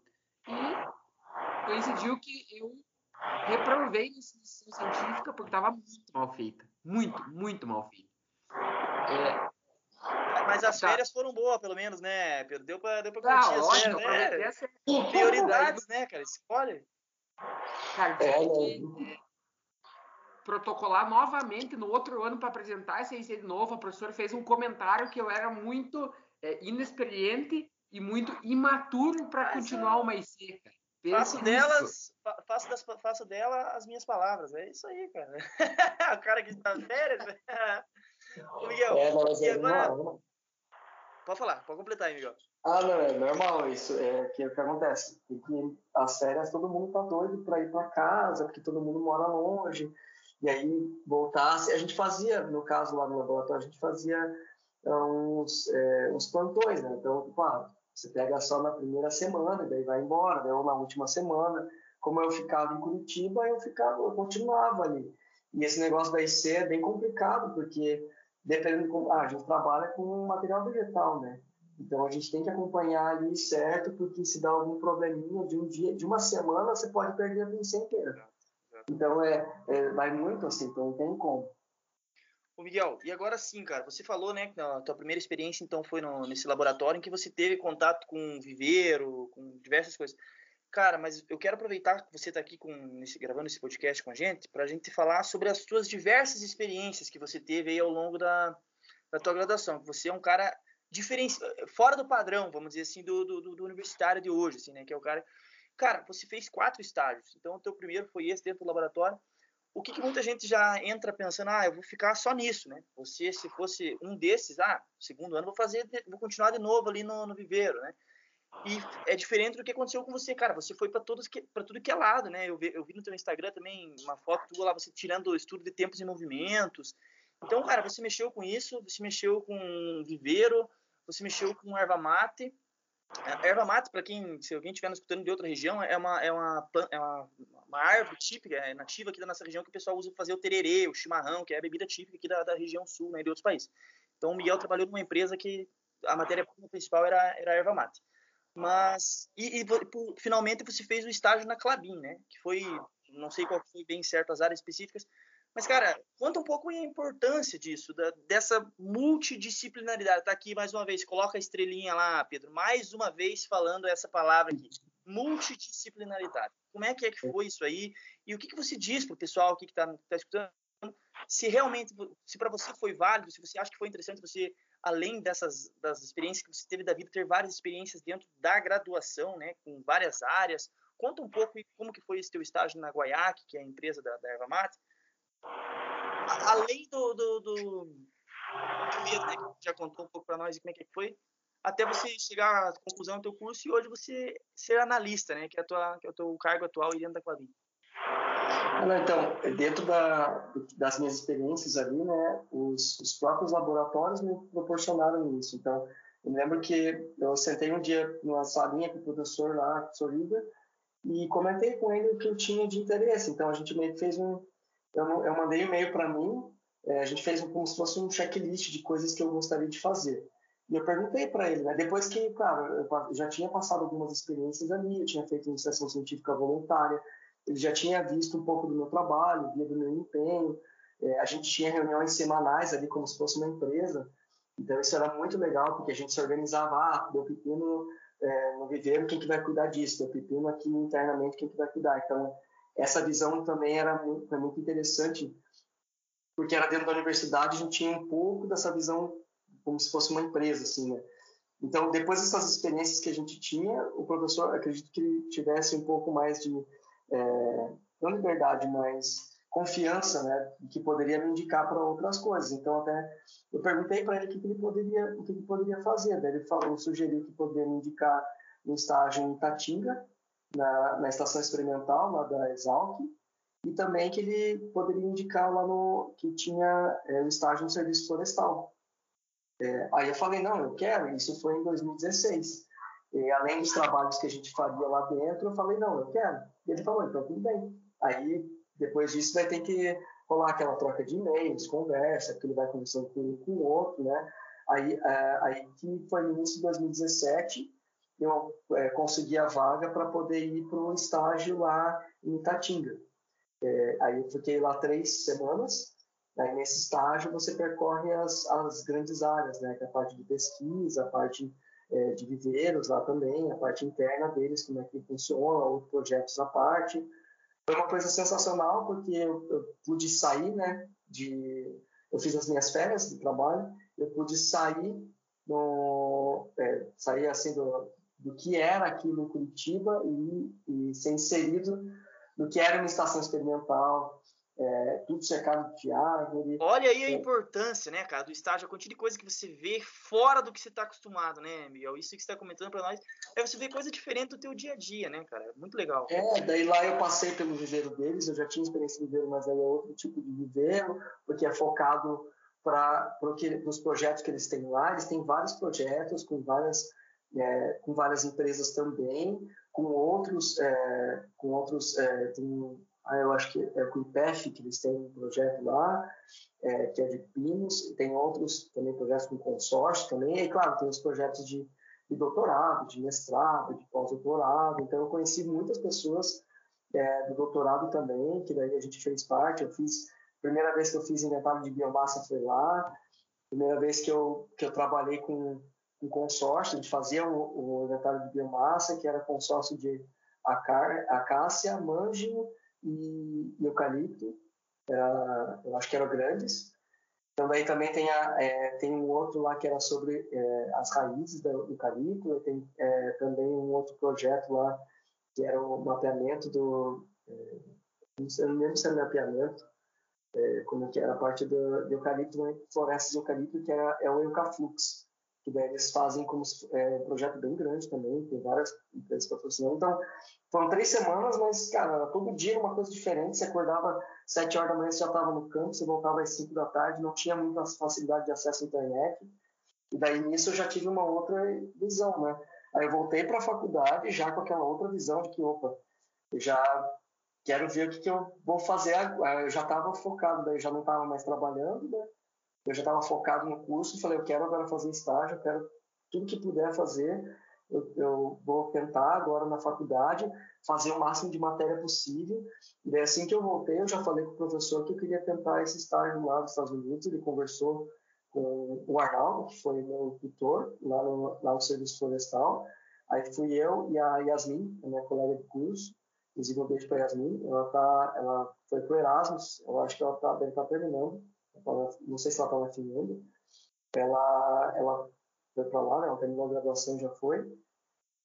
e coincidiu que eu reprovei a iniciação científica porque estava muito mal feita. Muito, muito mal feita. É, mas as tá. férias foram boas, pelo menos, né? Deu pra, deu pra tá, curtir as férias, né? Prioridades, né, cara? Escolhe. Cara, é, que protocolar novamente no outro ano para apresentar esse IC de novo. A professora fez um comentário que eu era muito é, inexperiente e muito imaturo para continuar uma IC, cara. Faço delas, faço, das, faço dela as minhas palavras. É isso aí, cara. o cara que está férias. Ô, Miguel, é, e agora... Não, não. Pode falar, pode completar aí, Miguel. Ah, não, é normal isso. É que é o que acontece. Porque as férias todo mundo tá doido para ir para casa, porque todo mundo mora longe. E aí voltasse, a gente fazia, no caso lá no laboratório, a gente fazia é, uns, é, uns plantões, né? Então, tipo, ah, você pega só na primeira semana, daí vai embora, daí ou na última semana. Como eu ficava em Curitiba, eu ficava, eu continuava ali. E esse negócio da IC é bem complicado, porque dependendo de como, ah, a gente trabalha com material vegetal, né? Então a gente tem que acompanhar ali certo, porque se dá algum probleminha de um dia, de uma semana, você pode perder a doença inteira. Então é, é vai muito assim, então não tem como. Ô Miguel, e agora sim, cara, você falou, né, que a tua primeira experiência então foi no, nesse laboratório em que você teve contato com viveiro, com diversas coisas. Cara, mas eu quero aproveitar que você está aqui com, gravando esse podcast com a gente, para a gente falar sobre as suas diversas experiências que você teve aí ao longo da, da tua graduação. Você é um cara diferente, fora do padrão, vamos dizer assim, do, do, do, universitário de hoje, assim, né? Que é o cara. Cara, você fez quatro estágios. Então, o teu primeiro foi esse dentro do laboratório. O que, que muita gente já entra pensando, ah, eu vou ficar só nisso, né? Você, se fosse um desses, ah, segundo ano vou fazer, vou continuar de novo ali no, no viveiro, né? E é diferente do que aconteceu com você, cara. Você foi para todos para tudo que é lado, né? Eu vi, eu vi no teu Instagram também uma foto tua lá, você tirando o estudo de tempos e movimentos. Então, cara, você mexeu com isso, você mexeu com viveiro, você mexeu com erva mate. A erva mate, para quem, se alguém estiver escutando de outra região, é uma, é uma, é uma, uma árvore típica, é nativa aqui da nossa região, que o pessoal usa para fazer o tererê, o chimarrão, que é a bebida típica aqui da, da região sul, né, de outros países. Então, o Miguel trabalhou numa empresa que a matéria principal era, era a erva mate. Mas, e, e, finalmente você fez o estágio na Clabin, né? Que foi, não sei qual foi bem certo as áreas específicas, mas, cara, conta um pouco a importância disso, da, dessa multidisciplinaridade. Tá aqui mais uma vez, coloca a estrelinha lá, Pedro, mais uma vez falando essa palavra aqui, multidisciplinaridade. Como é que é que foi isso aí? E o que, que você diz para o pessoal aqui que está tá escutando? Se realmente, se para você foi válido, se você acha que foi interessante você além dessas das experiências que você teve da vida, ter várias experiências dentro da graduação, né, com várias áreas. Conta um pouco como que foi esse teu estágio na Guaiac, que é a empresa da, da Erva Mate. Além do, do, do, do medo, né, que já contou um pouco para nós como é que foi, até você chegar à conclusão do teu curso e hoje você ser analista, né, que é, a tua, que é o teu cargo atual dentro da Clabin. Então, dentro da, das minhas experiências ali, né, os, os, próprios laboratórios me proporcionaram isso. Então, eu lembro que eu sentei um dia numa salinha com o professor lá, professor Riga, e comentei com ele o que eu tinha de interesse. Então, a gente meio que fez um... Eu, eu mandei e-mail para mim, é, a gente fez como se fosse um checklist de coisas que eu gostaria de fazer. E eu perguntei para ele, né? Depois que, claro, eu já tinha passado algumas experiências ali, eu tinha feito iniciação científica voluntária, ele já tinha visto um pouco do meu trabalho, via do meu empenho. É, a gente tinha reuniões semanais ali, como se fosse uma empresa. Então, isso era muito legal, porque a gente se organizava, ah, deu pepino é, no viveiro, quem que vai cuidar disso? Deu pepino aqui internamente, quem que vai cuidar? Então, essa visão também era muito, muito interessante, porque era dentro da universidade, a gente tinha um pouco dessa visão como se fosse uma empresa, assim, né? Então, depois dessas experiências que a gente tinha, o professor, acredito que tivesse um pouco mais de é, não liberdade, mas confiança, né, que poderia me indicar para outras coisas. Então até eu perguntei para ele o que, ele poderia, o que ele poderia fazer. Daí ele falou, sugeriu que poderia me indicar um estágio em Tatinga, na, na estação experimental lá da Exalc, e também que ele poderia indicar lá no que tinha é, o estágio no serviço florestal. É, aí eu falei não, eu quero. Isso foi em 2016. E além dos trabalhos que a gente faria lá dentro, eu falei, não, eu quero. E ele falou, então tudo bem. Aí, depois disso, vai ter que rolar aquela troca de e-mails, conversa, que ele vai conversando com um com o outro, né? Aí, é, aí que foi no início de 2017, eu é, consegui a vaga para poder ir para um estágio lá em Itatinga. É, aí eu fiquei lá três semanas. Aí nesse estágio você percorre as, as grandes áreas, né? Que é a parte de pesquisa, a parte é, de viveiros lá também, a parte interna deles, como é que funciona, outros projetos à parte. Foi uma coisa sensacional, porque eu, eu pude sair, né, de... Eu fiz as minhas férias de trabalho, eu pude sair no... É, sair, assim, do, do que era aquilo em Curitiba e, e ser inserido no que era uma estação experimental, é, tudo cercado de árvore. Olha aí a é. importância, né, cara, do estágio, a quantidade de coisa que você vê fora do que você está acostumado, né, Miguel? Isso que você está comentando para nós, é você ver coisa diferente do teu dia a dia, né, cara? Muito legal. É, daí lá eu passei pelo viveiro deles, eu já tinha experiência de viveiro, mas aí é outro tipo de viveiro, porque é focado para os projetos que eles têm lá. Eles têm vários projetos com várias, é, com várias empresas também, com outros, é, com outros é, tem Aí eu acho que é com o IPEF, que eles têm um projeto lá, é, que é de Pinos, tem outros também projetos com consórcio também, e claro, tem os projetos de, de doutorado, de mestrado, de pós-doutorado, então eu conheci muitas pessoas é, do doutorado também, que daí a gente fez parte, eu fiz, primeira vez que eu fiz inventário de biomassa foi lá, primeira vez que eu, que eu trabalhei com um consórcio, gente fazia o, o inventário de biomassa, que era consórcio de acácia, manjo e, eucalipto, era, eu acho que eram grandes. Então, daí também tem, a, é, tem um outro lá que era sobre é, as raízes do eucalipto, tem é, também um outro projeto lá que era o mapeamento do. É, eu não lembro se era mapeamento, é, como que era a parte do, do eucalipto, né, florestas de eucalipto, que era, é o Eucaflux, que daí eles fazem como é, um projeto bem grande também, tem várias empresas patrocinando. Então, foram três semanas, mas, cara, todo dia uma coisa diferente. Você acordava sete horas da manhã, você já estava no campo, você voltava às cinco da tarde, não tinha muita facilidade de acesso à internet. E daí nisso eu já tive uma outra visão, né? Aí eu voltei para a faculdade já com aquela outra visão de que, opa, eu já quero ver o que, que eu vou fazer. Eu já estava focado, daí já não estava mais trabalhando, né? Eu já estava focado no curso, falei, eu quero agora fazer estágio, eu quero tudo que puder fazer eu, eu, vou tentar agora na faculdade fazer o máximo de matéria possível. E daí, assim que eu voltei, eu já falei com o professor que eu queria tentar esse estágio lá nos Estados Unidos. Ele conversou com o Arnaldo, que foi meu tutor lá no, lá no Serviço Florestal. Aí fui eu e a Yasmin, a minha colega de curso. Inclusive, um beijo para Yasmin. Ela, tá, ela foi para o Erasmus, eu acho que ela tá, deve estar tá terminando. Não sei se ela está na Finlândia. Ela, ela foi para lá, né? ela terminou a graduação já foi.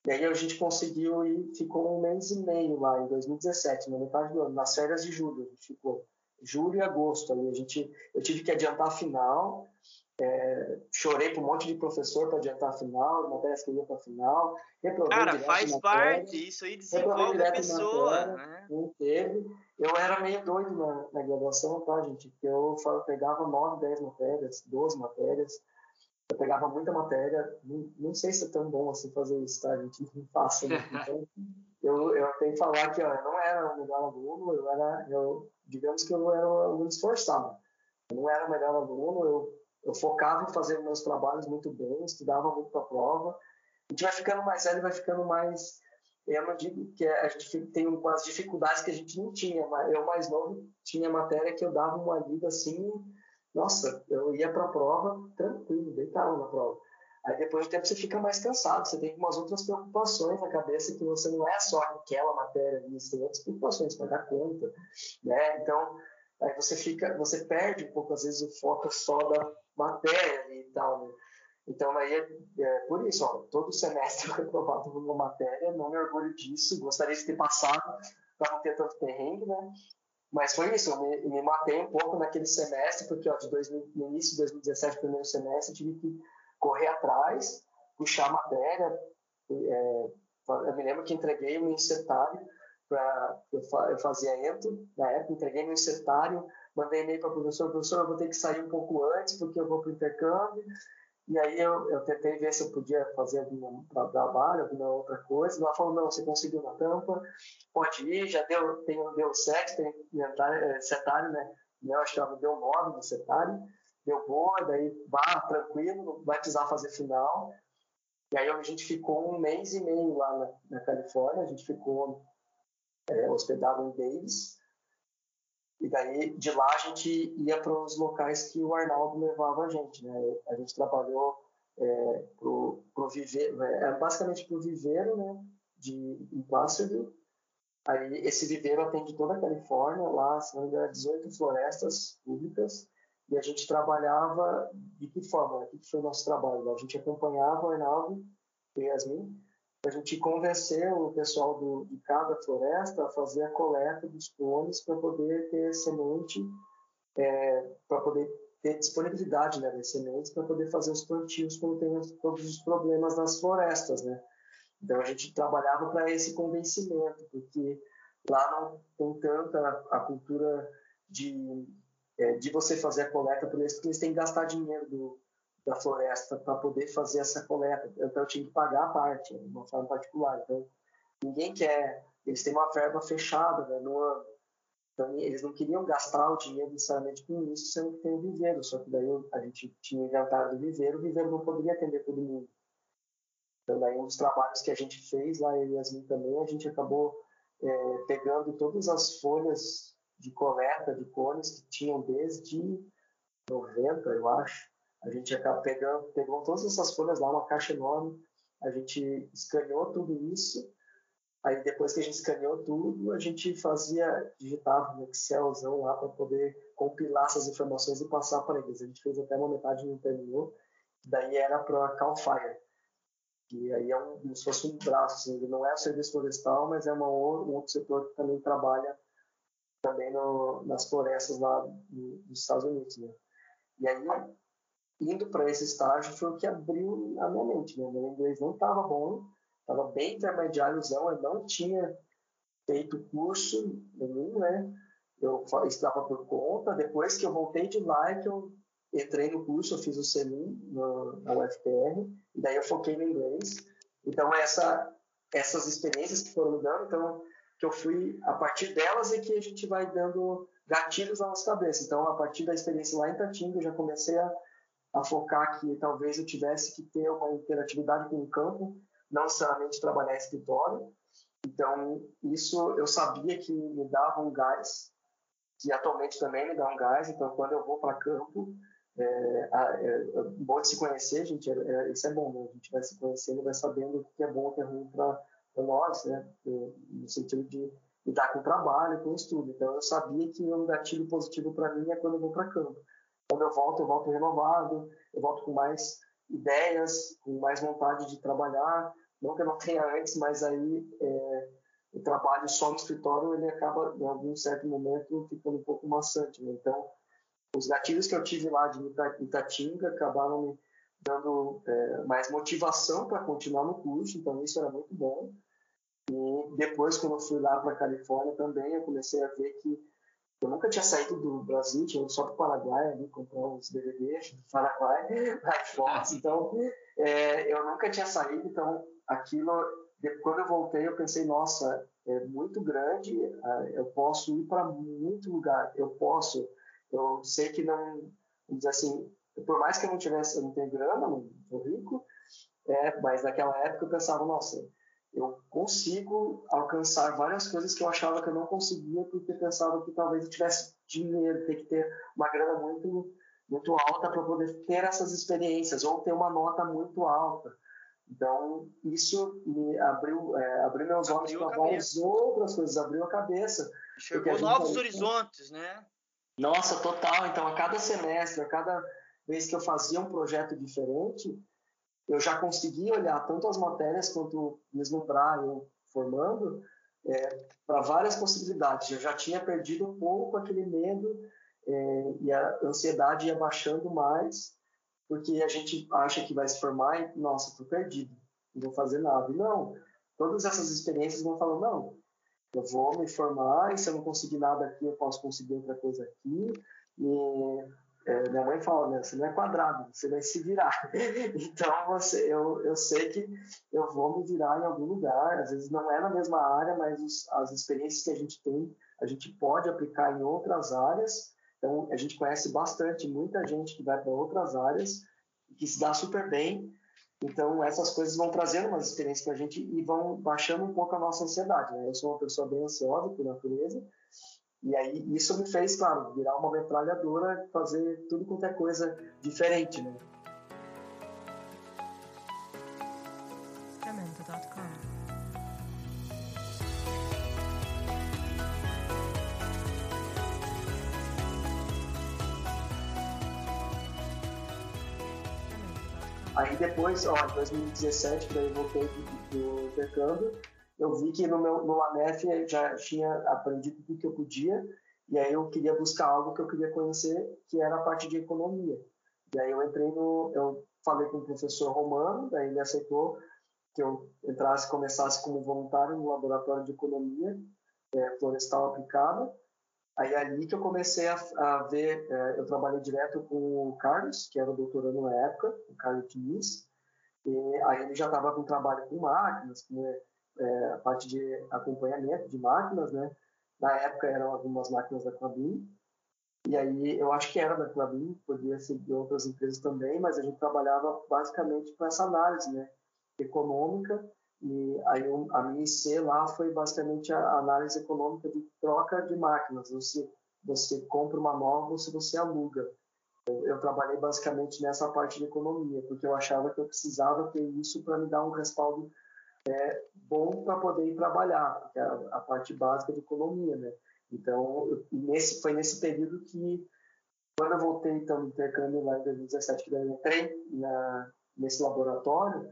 E aí a gente conseguiu e ficou um mês e meio lá em 2017, na metade do ano, nas férias de julho. A gente ficou julho e agosto ali. A gente, eu tive que adiantar a final, é, chorei para um monte de professor para adiantar a final, matérias que ia para a final. Cara, faz parte, isso aí desenvolve a pessoa. Matéria, né? Não teve. Eu era meio doido na, na graduação, tá, gente? Eu, eu pegava 9, 10 matérias, 12 matérias eu pegava muita matéria, não, não, sei se é tão bom assim fazer isso, tá? A gente não passa, né? Então, eu, eu tenho que falar que ó, eu não era o melhor aluno, eu era, eu, digamos que eu era um aluno esforçado. Eu não era o melhor aluno, eu, eu focava em fazer meus trabalhos muito bem, estudava muito para a prova. A gente vai ficando mais velho, vai ficando mais. Eu não digo que a gente tem umas dificuldades que a gente não tinha, mas eu mais novo tinha matéria que eu dava uma lida assim nossa, eu ia para a prova tranquilo, deitava na prova. Aí depois de tempo você fica mais cansado, você tem umas outras preocupações na cabeça que você não é só aquela matéria ali, você tem outras preocupações para dar conta, né? Então, aí você fica, você perde um pouco às vezes o foco só da matéria e tal, né? Então aí é, é, por isso, ó, todo semestre eu reprovado numa matéria, não me orgulho disso, gostaria de ter passado para não ter tanto perrengue, né? Mas foi isso, eu me, me, matei um pouco naquele semestre, porque ó, de 2000, no início de 2017, primeiro semestre, tive que correr atrás, puxar a matéria. É, eu me lembro que entreguei um insetário, pra, eu, fazia ento, na época, entreguei meu insetário, mandei e-mail para o professor, professor, eu vou ter que sair um pouco antes, porque eu vou para o intercâmbio, e aí eu, eu tentei ver se eu podia fazer algum trabalho, alguma outra coisa. Ela falou, não, você conseguiu na tampa, pode ir, já deu, tem, deu sete, tem é, setário, né? Eu acho que ela deu nove no setário, deu boa, daí vá tranquilo, não vai precisar fazer final. E aí a gente ficou um mês e meio lá na, na Califórnia, a gente ficou é, hospedado em Davis, e daí, de lá, a gente ia para os locais que o Arnaldo levava a gente. Né? A gente trabalhou é, pro, pro viveiro, é, basicamente para o viveiro né, de, em Placerville. Aí, esse viveiro atende toda a Califórnia, lá, engano, 18 florestas públicas. E a gente trabalhava de que forma? O que foi o nosso trabalho? A gente acompanhava o Arnaldo e Yasmin a gente convenceu o pessoal do, de cada floresta a fazer a coleta dos cones para poder ter semente, é, para poder ter disponibilidade né, das sementes para poder fazer os plantios quando tem todos os problemas nas florestas, né? Então a gente trabalhava para esse convencimento, porque lá não tem tanta a cultura de, é, de você fazer a coleta por eles, porque eles têm que gastar dinheiro do, da floresta para poder fazer essa coleta. Então eu tinha que pagar a parte, de uma forma particular. Então ninguém quer, eles têm uma verba fechada né, no ano. Então eles não queriam gastar o dinheiro necessariamente com isso, sendo que tem o viveiro. Só que daí a gente tinha inventado o viveiro, o viveiro não poderia atender todo mundo. Então daí um dos trabalhos que a gente fez lá, eu e Yasmin também, a gente acabou é, pegando todas as folhas de coleta de cones que tinham desde 90, eu acho, a gente acaba pegando, pegou todas essas folhas lá, uma caixa enorme, a gente escaneou tudo isso, aí depois que a gente escaneou tudo, a gente fazia, digitava no Excelzão lá para poder compilar essas informações e passar para eles. A gente fez até uma metade no terminou, daí era para Cal Fire, que aí é um, como se fosse um braço, assim, ele não é o serviço florestal, mas é uma, um outro setor que também trabalha também no, nas florestas lá dos Estados Unidos, né? E aí indo para esse estágio foi o que abriu a minha mente. Né? Meu inglês não estava bom, estava bem intermediáriozão, eu não tinha feito curso nenhum, né? Eu estava por conta. Depois que eu voltei de lá, é que eu entrei no curso, eu fiz o CELIM na UFPR, e daí eu foquei no inglês. Então, essa, essas experiências que foram dando, então, que eu fui, a partir delas é que a gente vai dando gatilhos na nossa cabeça. Então, a partir da experiência lá em Tatinga, eu já comecei a a focar que talvez eu tivesse que ter uma interatividade com o campo, não necessariamente trabalhar escritório. Então, isso eu sabia que me dava um gás, que atualmente também me dá um gás. Então, quando eu vou para campo, é, é, é, bom de se conhecer, gente. É, é, isso é bom, né? A gente vai se conhecendo, vai sabendo o que é bom, o que é ruim para nós, né? No sentido de lidar com o trabalho, com o estudo. Então, eu sabia que um gatilho positivo para mim é quando eu vou para campo. Quando eu volto, eu volto renovado, eu volto com mais ideias, com mais vontade de trabalhar. Não que eu não tenha antes, mas aí é, o trabalho só no escritório ele acaba, em algum certo momento, ficando um pouco maçante. Né? Então, os gatilhos que eu tive lá de Itatinga acabaram me dando é, mais motivação para continuar no curso, então isso era muito bom. E depois, quando eu fui lá para a Califórnia também, eu comecei a ver que eu nunca tinha saído do Brasil, tinha ido só para o Paraguai ali, comprar uns DVDs do Paraguai, iPhones. Então, é, eu nunca tinha saído, então aquilo, quando eu voltei, eu pensei, nossa, é muito grande, eu posso ir para muito lugar, eu posso, eu sei que não, dizer assim, por mais que eu não tivesse, eu não tenho grana, não sou rico, é, mas naquela época eu pensava, nossa, eu consigo alcançar várias coisas que eu achava que eu não conseguia porque pensava que talvez eu tivesse dinheiro, ter que ter uma grana muito muito alta para poder ter essas experiências ou ter uma nota muito alta. Então isso me abriu é, abriu meus olhos para várias outras coisas, abriu a cabeça. Chegou novos horizontes, né? Nossa, total. Então a cada semestre, a cada vez que eu fazia um projeto diferente, eu já consegui olhar tanto as matérias quanto vislumbrar eu formando é, para várias possibilidades. Eu já tinha perdido um pouco aquele medo é, e a ansiedade ia baixando mais, porque a gente acha que vai se formar e, nossa, estou perdido, não vou fazer nada. E não, todas essas experiências vão falando, não, eu vou me formar e se eu não conseguir nada aqui, eu posso conseguir outra coisa aqui. E é, minha mãe fala, né, você não é quadrado, você vai se virar. então, você, eu, eu sei que eu vou me virar em algum lugar, às vezes não é na mesma área, mas os, as experiências que a gente tem, a gente pode aplicar em outras áreas. Então, a gente conhece bastante, muita gente que vai para outras áreas, que se dá super bem. Então, essas coisas vão trazendo umas experiências para a gente e vão baixando um pouco a nossa ansiedade. Né? Eu sou uma pessoa bem ansiosa por natureza, e aí isso me fez, claro, virar uma metralhadora, fazer tudo quanto é coisa diferente, né? Aí depois, ó, em 2017, que daí eu voltei do, intercâmbio, eu vi que no meu no ANEF já tinha aprendido tudo que eu podia, e aí eu queria buscar algo que eu queria conhecer, que era a parte de economia. E aí eu entrei no, eu falei com o professor Romano, daí ele aceitou que eu entrasse, começasse como voluntário no laboratório de economia é, florestal aplicada. Aí é ali que eu comecei a, a ver, é, eu trabalhei direto com o Carlos, que era o doutorando na época, o Carlos Diniz, e aí ele já estava com trabalho com máquinas, com é, a parte de acompanhamento de máquinas, né? Na época eram algumas máquinas da Clabin, e aí eu acho que era da Clabin, podia ser de outras empresas também, mas a gente trabalhava basicamente com essa análise, né? Econômica e aí a minha IC lá foi basicamente a análise econômica de troca de máquinas. Você, você compra uma nova ou se você aluga. Eu, eu, trabalhei basicamente nessa parte de economia, porque eu achava que eu precisava ter isso para me dar um respaldo é, bom para poder ir trabalhar, que é a, a, parte básica de economia, né? Então, eu, nesse, foi nesse período que, quando eu voltei então, no intercâmbio lá em 2017, que eu entrei na, nesse laboratório,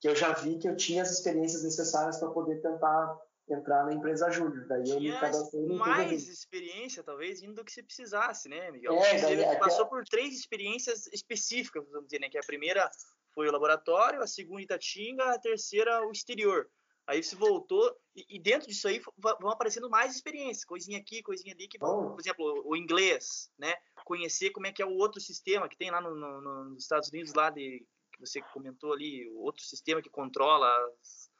que eu já vi que eu tinha as experiências necessárias para poder tentar entrar na empresa júnior. Daí eu me cadastrei mais experiência, talvez, indo do que você precisasse, né, Miguel? É, você daí, passou até... por três experiências específicas, vamos dizer, né? Que a primeira foi o laboratório, a segunda Itatinga, a terceira o exterior. Aí você voltou, e, e dentro disso aí vão aparecendo mais experiências, coisinha aqui, coisinha ali, que vão, por exemplo, o, o, inglês, né? Conhecer como é que é o outro sistema que tem lá no, no, no, nos Estados Unidos, lá de que você comentou ali, o outro sistema que controla as,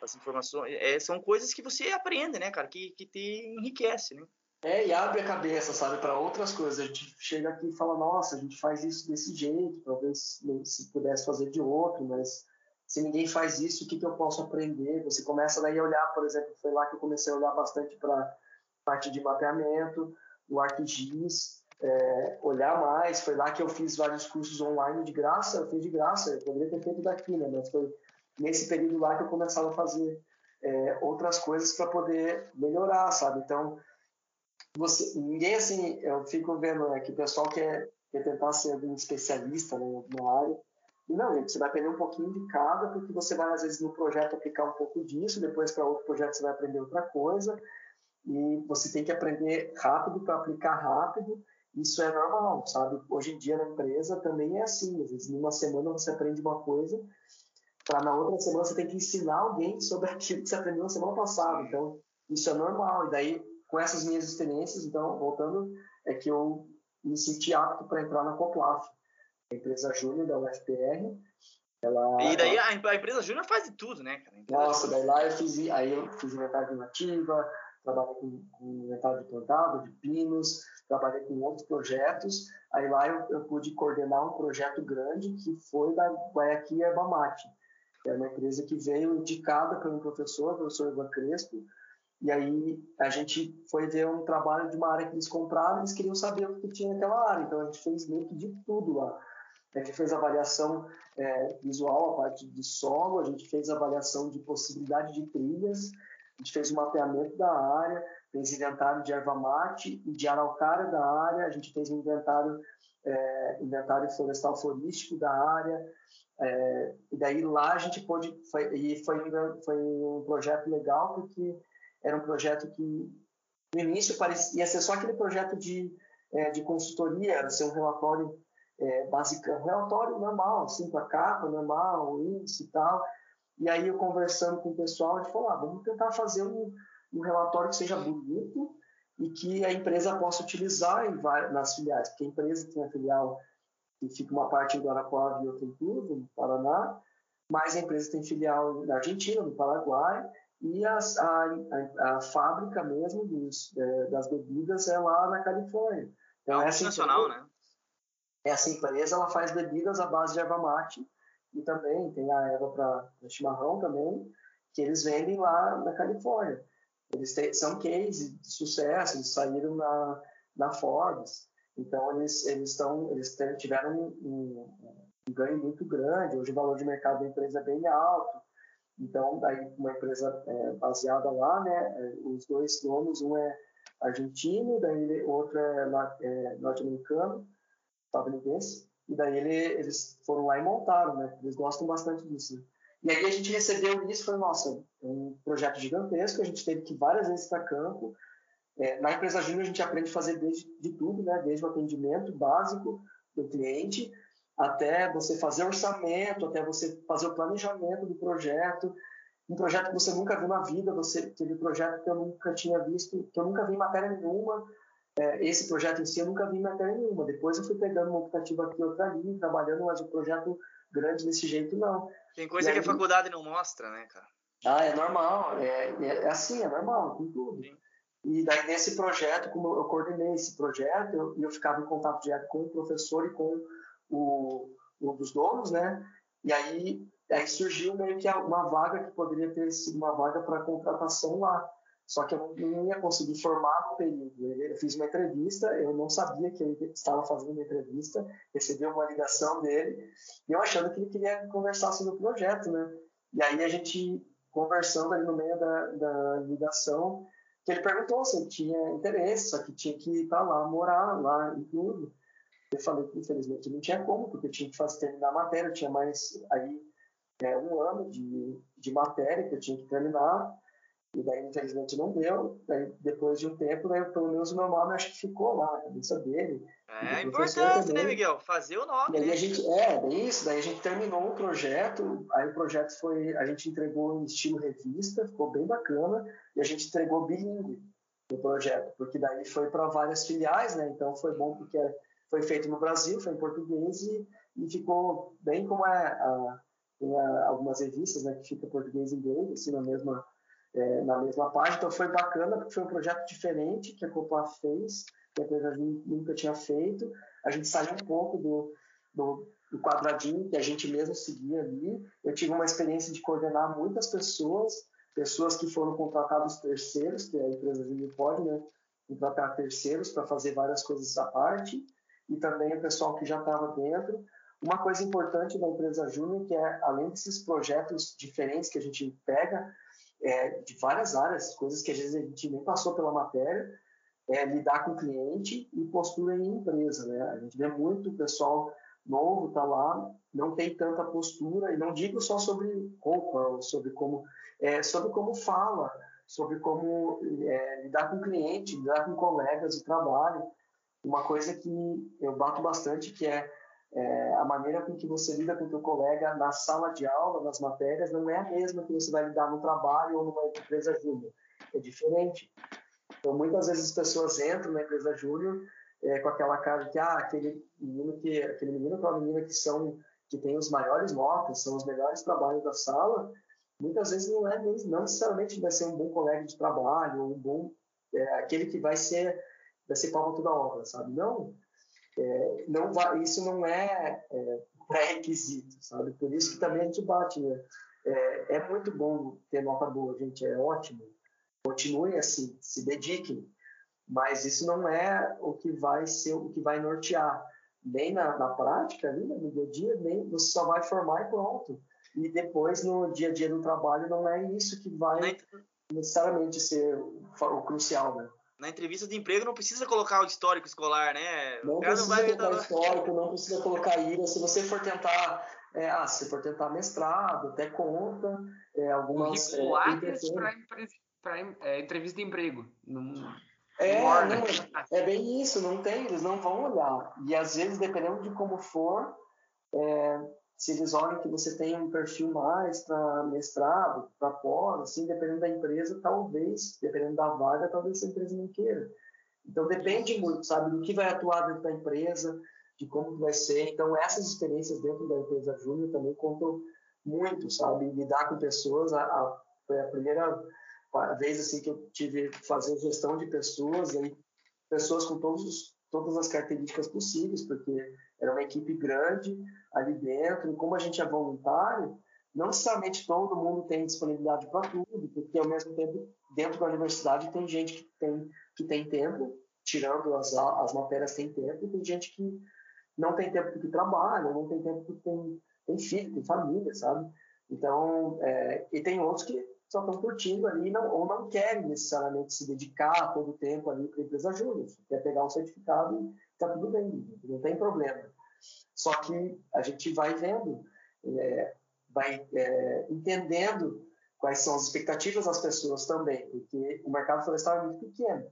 as informações, é, são coisas que você aprende, né, cara, que, que te enriquece, né? É, e abre a cabeça, sabe, para outras coisas. A gente chega aqui e fala, nossa, a gente faz isso desse jeito, talvez se pudesse fazer de outro, mas se ninguém faz isso, o que, que eu posso aprender? Você começa daí a olhar, por exemplo, foi lá que eu comecei a olhar bastante para parte de mapeamento, o ArcGIS, é, olhar mais. Foi lá que eu fiz vários cursos online de graça, eu fiz de graça, eu poderia ter feito daqui, né? Mas foi nesse período lá que eu começava a fazer é, outras coisas para poder melhorar, sabe? Então, você, ninguém assim, eu fico vendo né, que o pessoal quer, quer tentar ser um especialista né, em alguma área. E não, gente, você vai aprender um pouquinho de cada, porque você vai, às vezes, no projeto aplicar um pouco disso, depois para outro projeto você vai aprender outra coisa, e você tem que aprender rápido para aplicar rápido, isso é normal, sabe? Hoje em dia na empresa também é assim. Às vezes, numa semana você aprende uma coisa, para na outra semana você tem que ensinar alguém sobre aquilo que você aprendeu na semana passada. Então, isso é normal. E daí, com essas minhas experiências, então, voltando, é que eu me senti apto para entrar na Coplaf, a empresa júnior da UFPR. Ela, e daí ela... a empresa júnior faz de tudo, né, cara? Nossa, daí lá eu fiz, aí eu fiz inventário de nativa, trabalhei com, com inventário de plantado, de pinos, trabalhei com outros projetos. Aí lá eu, eu pude coordenar um projeto grande que foi da Guayaquil Erba Mate, que é uma empresa que veio indicada pelo professor, professor Ivan Crespo, e aí a gente foi ver um trabalho de uma área que eles compraram, eles queriam saber o que tinha naquela área, então a gente fez meio que de tudo lá. A gente fez avaliação é, visual, a parte de solo, a gente fez avaliação de possibilidade de trilhas, a gente fez o mapeamento da área, fez inventário de erva mate e de araucária da área, a gente fez um inventário, é, inventário florestal florístico da área, é, e daí lá a gente pôde, foi, e foi, foi um projeto legal, porque era um projeto que no início parecia, ia ser só aquele projeto de, é, de consultoria, ia ser um relatório é, básico, um relatório normal, assim, com a capa normal, o índice e tal, e aí eu conversando com o pessoal, a gente falou, ah, vamos tentar fazer um, um relatório que seja bonito e que a empresa possa utilizar várias, nas filiais, porque a empresa tem a filial que fica uma parte em Guarapuava e outra em Curva, no Paraná, mas a empresa tem filial na Argentina, no Paraguai, e as, a, a, a, fábrica mesmo dos, é, das bebidas é lá na Califórnia. Então, é essa nacional, empresa, né? Essa empresa ela faz bebidas à base de erva mate e também tem a erva para chimarrão também, que eles vendem lá na Califórnia. Eles têm, são cases de sucesso, eles saíram na, na Forbes, então eles eles estão eles tiveram um, um, um, ganho muito grande. Hoje o valor de mercado da empresa é bem alto. Então daí uma empresa é, baseada lá, né? É, os dois donos, um é argentino, daí outro é, é norte-americano, estadunidense. e daí ele, eles foram lá e montaram, né? Eles gostam bastante disso. Né? E aí a gente recebeu isso falou, nossa, é um projeto gigantesco, a gente teve que várias vezes para campo. É, na empresa Júnior a gente aprende a fazer desde, de tudo, né? Desde o atendimento básico do cliente, até você fazer orçamento, até você fazer o planejamento do projeto, um projeto que você nunca viu na vida, você teve um projeto que eu nunca tinha visto, que eu nunca vi em matéria nenhuma, é, esse projeto em si eu nunca vi em matéria nenhuma, depois eu fui pegando uma optativa aqui, outra ali, trabalhando, mas o projeto grande desse jeito não. Tem coisa e que aí... a faculdade não mostra, né, cara? Ah, é normal, é, é, é assim, é normal, com tudo. Sim. E daí nesse projeto, como eu coordenei esse projeto, eu, eu ficava em contato direto com o professor e com o, um dos donos, né? E aí, aí surgiu meio que uma vaga que poderia ter sido uma vaga para contratação lá. Só que eu não ia conseguir formar no período. Eu fiz uma entrevista, eu não sabia que ele estava fazendo uma entrevista, recebi uma ligação dele, e eu achando que ele queria conversar sobre o projeto, né? E aí a gente, conversando ali no meio da, da ligação, que ele perguntou se eu tinha interesse, só que tinha que ir para lá, morar lá e tudo. Eu falei que infelizmente não tinha como, porque eu tinha que fazer, terminar a matéria, eu tinha mais aí é, um ano de, de matéria que eu tinha que terminar, e daí infelizmente não deu. Daí, depois de um tempo, daí, pelo menos o meu nome acho que ficou lá na cabeça dele. É importante, né, Miguel? Fazer o nome. E aí né? a gente, é, daí isso, daí a gente terminou o projeto, aí o projeto foi, a gente entregou em estilo revista, ficou bem bacana, e a gente entregou bilíngue o projeto, porque daí foi para várias filiais, né? Então foi bom porque foi feito no Brasil, foi em português e, e ficou bem como é a, tem a, algumas revistas, né, que fica português e inglês, assim, na mesma é, na mesma página. Então foi bacana porque foi um projeto diferente que a Copa fez, que a empresa nunca tinha feito. A gente saiu um pouco do, do, do, quadradinho que a gente mesmo seguia ali. Eu tive uma experiência de coordenar muitas pessoas, pessoas que foram contratados terceiros, que a empresa Júnior pode, né, contratar terceiros para fazer várias coisas à parte e também o pessoal que já estava dentro. Uma coisa importante da empresa Júnior, que é, além desses projetos diferentes que a gente pega, é, de várias áreas, coisas que às vezes a gente nem passou pela matéria, é lidar com cliente e postura em empresa. Né? A gente vê muito pessoal novo tá lá, não tem tanta postura, e não digo só sobre roupa, sobre como, é, sobre como fala, sobre como é, lidar com cliente, lidar com colegas de trabalho uma coisa que eu bato bastante, que é, é, a maneira com que você lida com o teu colega na sala de aula, nas matérias, não é a mesma que você vai lidar no trabalho ou numa empresa júnior. É diferente. Então, muitas vezes as pessoas entram na empresa júnior é, com aquela cara de que, ah, aquele menino que, aquele menino aquela menina que são, que tem os maiores notas, são os melhores trabalhos da sala, muitas vezes não é, não necessariamente vai ser um bom colega de trabalho, ou um bom, é, aquele que vai ser vai ser palma toda obra, sabe? Não, é, não vai, isso não é, é pré-requisito, sabe? Por isso que também a gente bate, né? É, é muito bom ter nota boa, gente, é ótimo. Continuem assim, se dediquem, mas isso não é o que vai ser, o que vai nortear, nem na, na prática, né, no dia a dia, nem você só vai formar e pronto. E depois, no dia a dia do trabalho, não é isso que vai necessariamente ser o crucial, né? Na entrevista de emprego não precisa colocar o histórico escolar, né? Não precisa não vai colocar histórico, não precisa colocar IRA. Se você for tentar, é, ah, se for tentar mestrado, até conta, é, algumas... O é, para é, entrevista de emprego. Não... É, não, é bem isso, não tem, eles não vão olhar. E às vezes, dependendo de como for, é, se eles olham que você tem um perfil mais para mestrado, para pós, assim, dependendo da empresa, talvez, dependendo da vaga, talvez a empresa não queira. Então depende muito, sabe, do que vai atuar dentro da empresa, de como vai ser. Então essas experiências dentro da empresa júnior também contam muito, sabe, lidar com pessoas. A, a, foi a primeira vez assim que eu tive que fazer gestão de pessoas, aí pessoas com todos, todas as características possíveis, porque era uma equipe grande ali dentro, e como a gente é voluntário, não necessariamente todo mundo tem disponibilidade para tudo, porque ao mesmo tempo, dentro da universidade, tem gente que tem, que tem tempo, tirando as, as matérias, tem tempo, e tem gente que não tem tempo porque trabalha, não tem tempo porque tem, tem filho, tem família, sabe? Então, é, e tem outros que só estão curtindo ali não, ou não querem necessariamente se dedicar todo o tempo ali para a empresa júnior. Quer pegar um certificado e está tudo bem, não tem problema. Só que a gente vai vendo, é, vai é, entendendo quais são as expectativas das pessoas também, porque o mercado florestal é muito pequeno.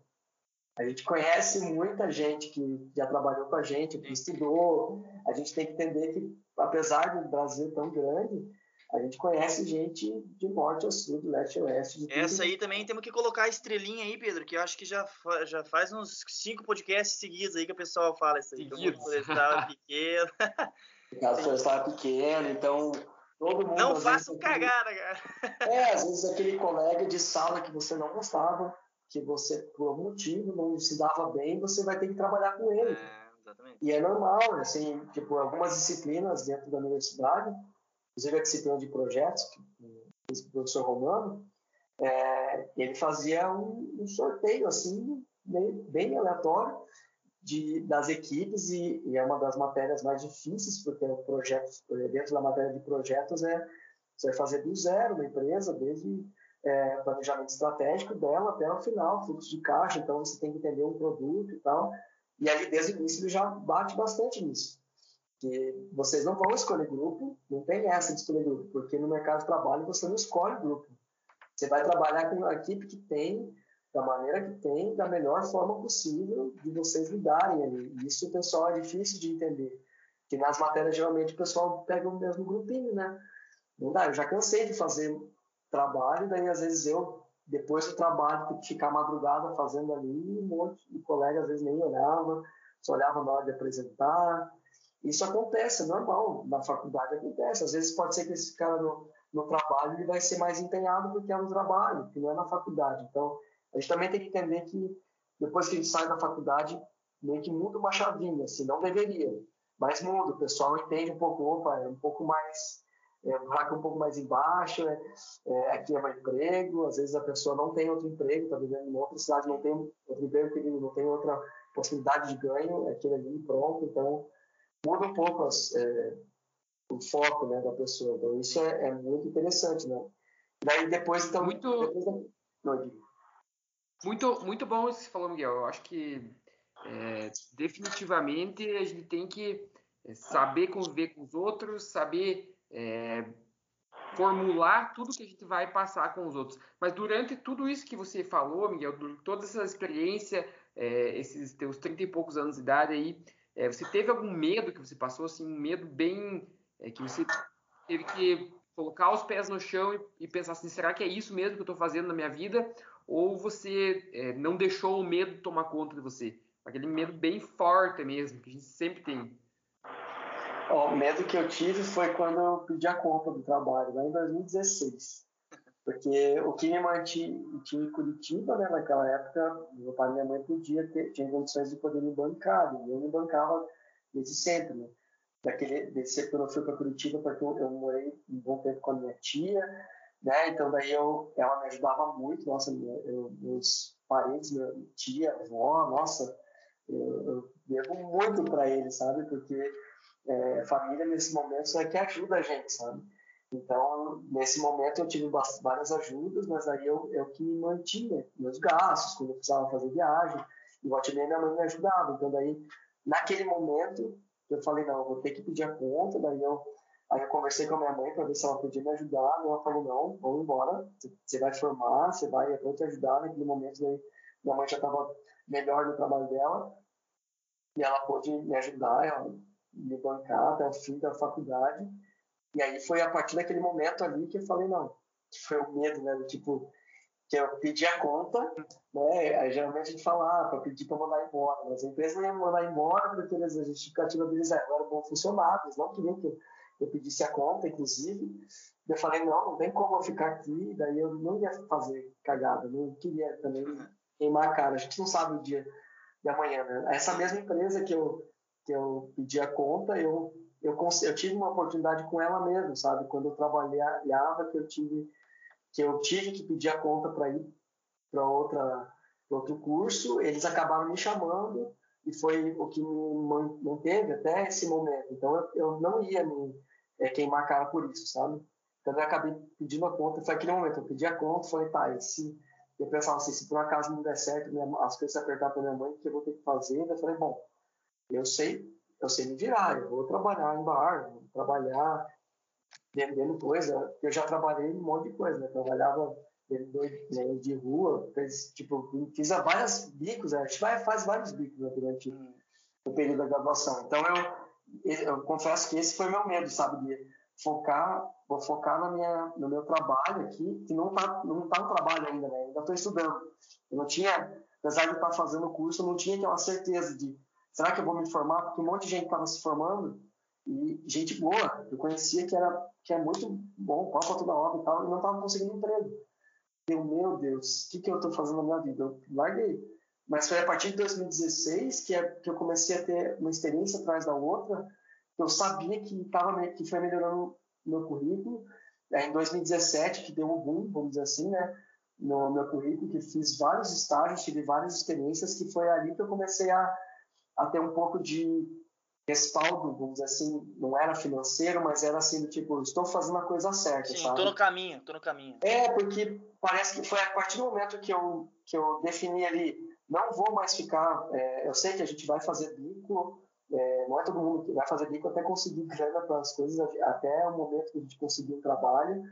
A gente conhece muita gente que já trabalhou com a gente, que estudou. A gente tem que entender que, apesar do Brasil tão grande, a gente conhece gente de norte a sul, de leste a oeste. Essa aí também temos que colocar a estrelinha aí, Pedro, que eu acho que já, já faz uns cinco podcasts seguidos aí que o pessoal fala isso aí. Seguidos. Que o florestal é pequeno. O caso florestal é pequeno, então todo mundo... Não faça um cagada, cara. É, às vezes aquele colega de sala que você não gostava, que você, por algum motivo, não se dava bem, você vai ter que trabalhar com ele. É, exatamente. E é normal, assim, tipo, algumas disciplinas dentro da universidade inclusive a disciplina de projetos, o professor Romano, é, ele fazia um, um, sorteio assim, bem, bem aleatório de, das equipes e, e, é uma das matérias mais difíceis, porque o projeto, dentro da matéria de projetos é você vai fazer do zero uma empresa, desde é, planejamento estratégico dela até o final, fluxo de caixa, então você tem que entender um produto e tal, e ali desde o início ele já bate bastante nisso que vocês não vão escolher grupo, não tem essa de escolher grupo, porque no mercado de trabalho você não escolhe grupo. Você vai trabalhar com a equipe que tem, da maneira que tem, da melhor forma possível de vocês lidarem ali. Isso o pessoal é difícil de entender. Que nas matérias geralmente o pessoal pega o mesmo grupinho, né? Não dá, eu já cansei de fazer trabalho, daí às vezes eu, depois do trabalho, tem que ficar madrugada fazendo ali, um monte de colegas às vezes nem olhava, só olhava na hora de apresentar, isso acontece, é normal, na faculdade acontece. Às vezes pode ser que esse cara no, no trabalho ele vai ser mais empenhado porque é no trabalho, que não é na faculdade. Então, a gente também tem que entender que depois que a gente sai da faculdade, meio que muda uma chavinha, assim, não deveria, mas muda. O pessoal entende um pouco, opa, é um pouco mais, é, é um pouco mais embaixo, é, é, aqui é meu emprego, às vezes a pessoa não tem outro emprego, está vivendo em outra cidade, não tem outro emprego, não tem outra possibilidade de ganho, é aquele ali pronto, então muda um pouco as, é, o foco né, da pessoa. Então, isso é, é, muito interessante, né? Daí depois, então... Muito, depois da... Não, muito, muito bom isso que você falou, Miguel. Eu acho que é, definitivamente a gente tem que é, saber conviver com os outros, saber é, formular tudo que a gente vai passar com os outros. Mas durante tudo isso que você falou, Miguel, toda essa experiência, é, esses teus 30 e poucos anos de idade aí, é, você teve algum medo que você passou, assim, um medo bem é, que você teve que colocar os pés no chão e, e, pensar assim, será que é isso mesmo que eu estou fazendo na minha vida? Ou você é, não deixou o medo tomar conta de você? Aquele medo bem forte mesmo, que a gente sempre tem. o medo que eu tive foi quando eu pedi a conta do trabalho, lá em 2016. Porque o mantinha em Curitiba, né, naquela época, meu pai e minha mãe podia ter, tinha condições de poder me bancar, e eu me bancava desde sempre, né? Daquele, desse quando eu fui para Curitiba, porque eu, eu, morei um bom tempo com a minha tia, né? Então daí eu, ela me ajudava muito, nossa, eu, meus parentes, minha tia, avó, nossa, eu, eu devo muito para eles, sabe? Porque é, família nesse momento é que ajuda a gente, sabe? Então, nesse momento eu tive várias ajudas, mas aí eu, eu que mantinha meus gastos, quando eu precisava fazer viagem, e volta minha mãe me ajudava. Então, daí, naquele momento, eu falei, não, eu vou ter que pedir a conta, daí eu, aí eu conversei com a minha mãe para ver se ela podia me ajudar, ela falou, não, vamos embora, você vai formar, você vai, eu vou te ajudar. Naquele momento, daí, minha mãe já estava melhor no trabalho dela, e ela pôde me ajudar, ela me bancar até o fim da faculdade, e aí foi a partir daquele momento ali que eu falei, não, que foi o medo, né? Tipo, que eu pedi a conta, né? Aí geralmente a gente fala, ah, para pedir para mandar embora. Mas a empresa não ia mandar embora porque eles, a justificativa deles era, eram bons funcionários, não queriam que eu, eu pedisse a conta, inclusive. Eu falei, não, não tem como eu ficar aqui, daí eu não ia fazer cagada, não queria também queimar a cara. A gente não sabe o dia de amanhã, né? Essa mesma empresa que eu, que eu pedi a conta, eu eu, eu tive uma oportunidade com ela mesmo, sabe? Quando eu trabalhava, que eu tive que eu tive que pedir a conta para ir para outra outro curso, eles acabaram me chamando e foi o que me manteve até esse momento. Então eu, eu não ia me é, queimar a cara por isso, sabe? Então eu acabei pedindo a conta, foi aquele momento, eu pedi a conta, falei, tá, e se eu pensava assim, se por acaso não der certo, minha, as coisas apertar para minha mãe, o que eu vou ter que fazer? Eu falei, bom, eu sei eu sei me virar, eu vou trabalhar em bar, vou trabalhar vendendo coisa, eu já trabalhei um monte de coisa, né? Trabalhava vendedor de, de rua, fez, tipo, fiz vários bicos, né? a gente vai, faz vários bicos né, durante hum. o período da graduação. Então, eu, eu confesso que esse foi meu medo, sabe, de focar, vou focar na minha, no meu trabalho aqui, que não tá, não tá no trabalho ainda, né? Ainda estou estudando. Eu não tinha, apesar de estar fazendo o curso, eu não tinha aquela certeza de, será que eu vou me formar? Porque um monte de gente estava se formando e gente boa, eu conhecia que era que é muito bom, copa toda hora e tal, e não estava conseguindo emprego. Eu, meu Deus, o que, que eu estou fazendo na minha vida? Eu larguei. Mas foi a partir de 2016 que, é, que eu comecei a ter uma experiência atrás da outra. Eu sabia que, tava, que foi melhorando meu currículo. É, em 2017, que deu um boom, vamos dizer assim, né? No meu currículo, que fiz vários estágios, tive várias experiências, que foi ali que eu comecei a, a ter um pouco de respaldo, vamos dizer assim, não era financeiro, mas era assim do tipo, estou fazendo a coisa certa, Sim, sabe? tô no caminho, tô no caminho. É, porque parece que foi a partir do momento que eu, que eu defini ali, não vou mais ficar, é, eu sei que a gente vai fazer bico, é, não é todo mundo que vai fazer bico até conseguir grana para as coisas, até o momento que a gente conseguir um trabalho,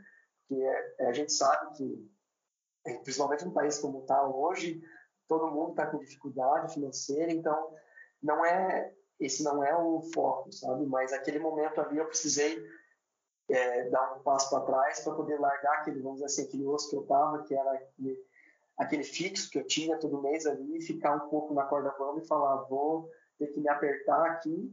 que é, é a gente sabe que, é, principalmente no país como está hoje, todo mundo está com dificuldade financeira, então não é esse não é o foco, sabe? Mas aquele momento ali eu precisei é, dar um passo para trás para poder largar aquele, vamos dizer assim, aquele osso que eu tava, que era aquele, aquele fixo que eu tinha todo mês ali, ficar um pouco na corda bamba e falar, vou ter que me apertar aqui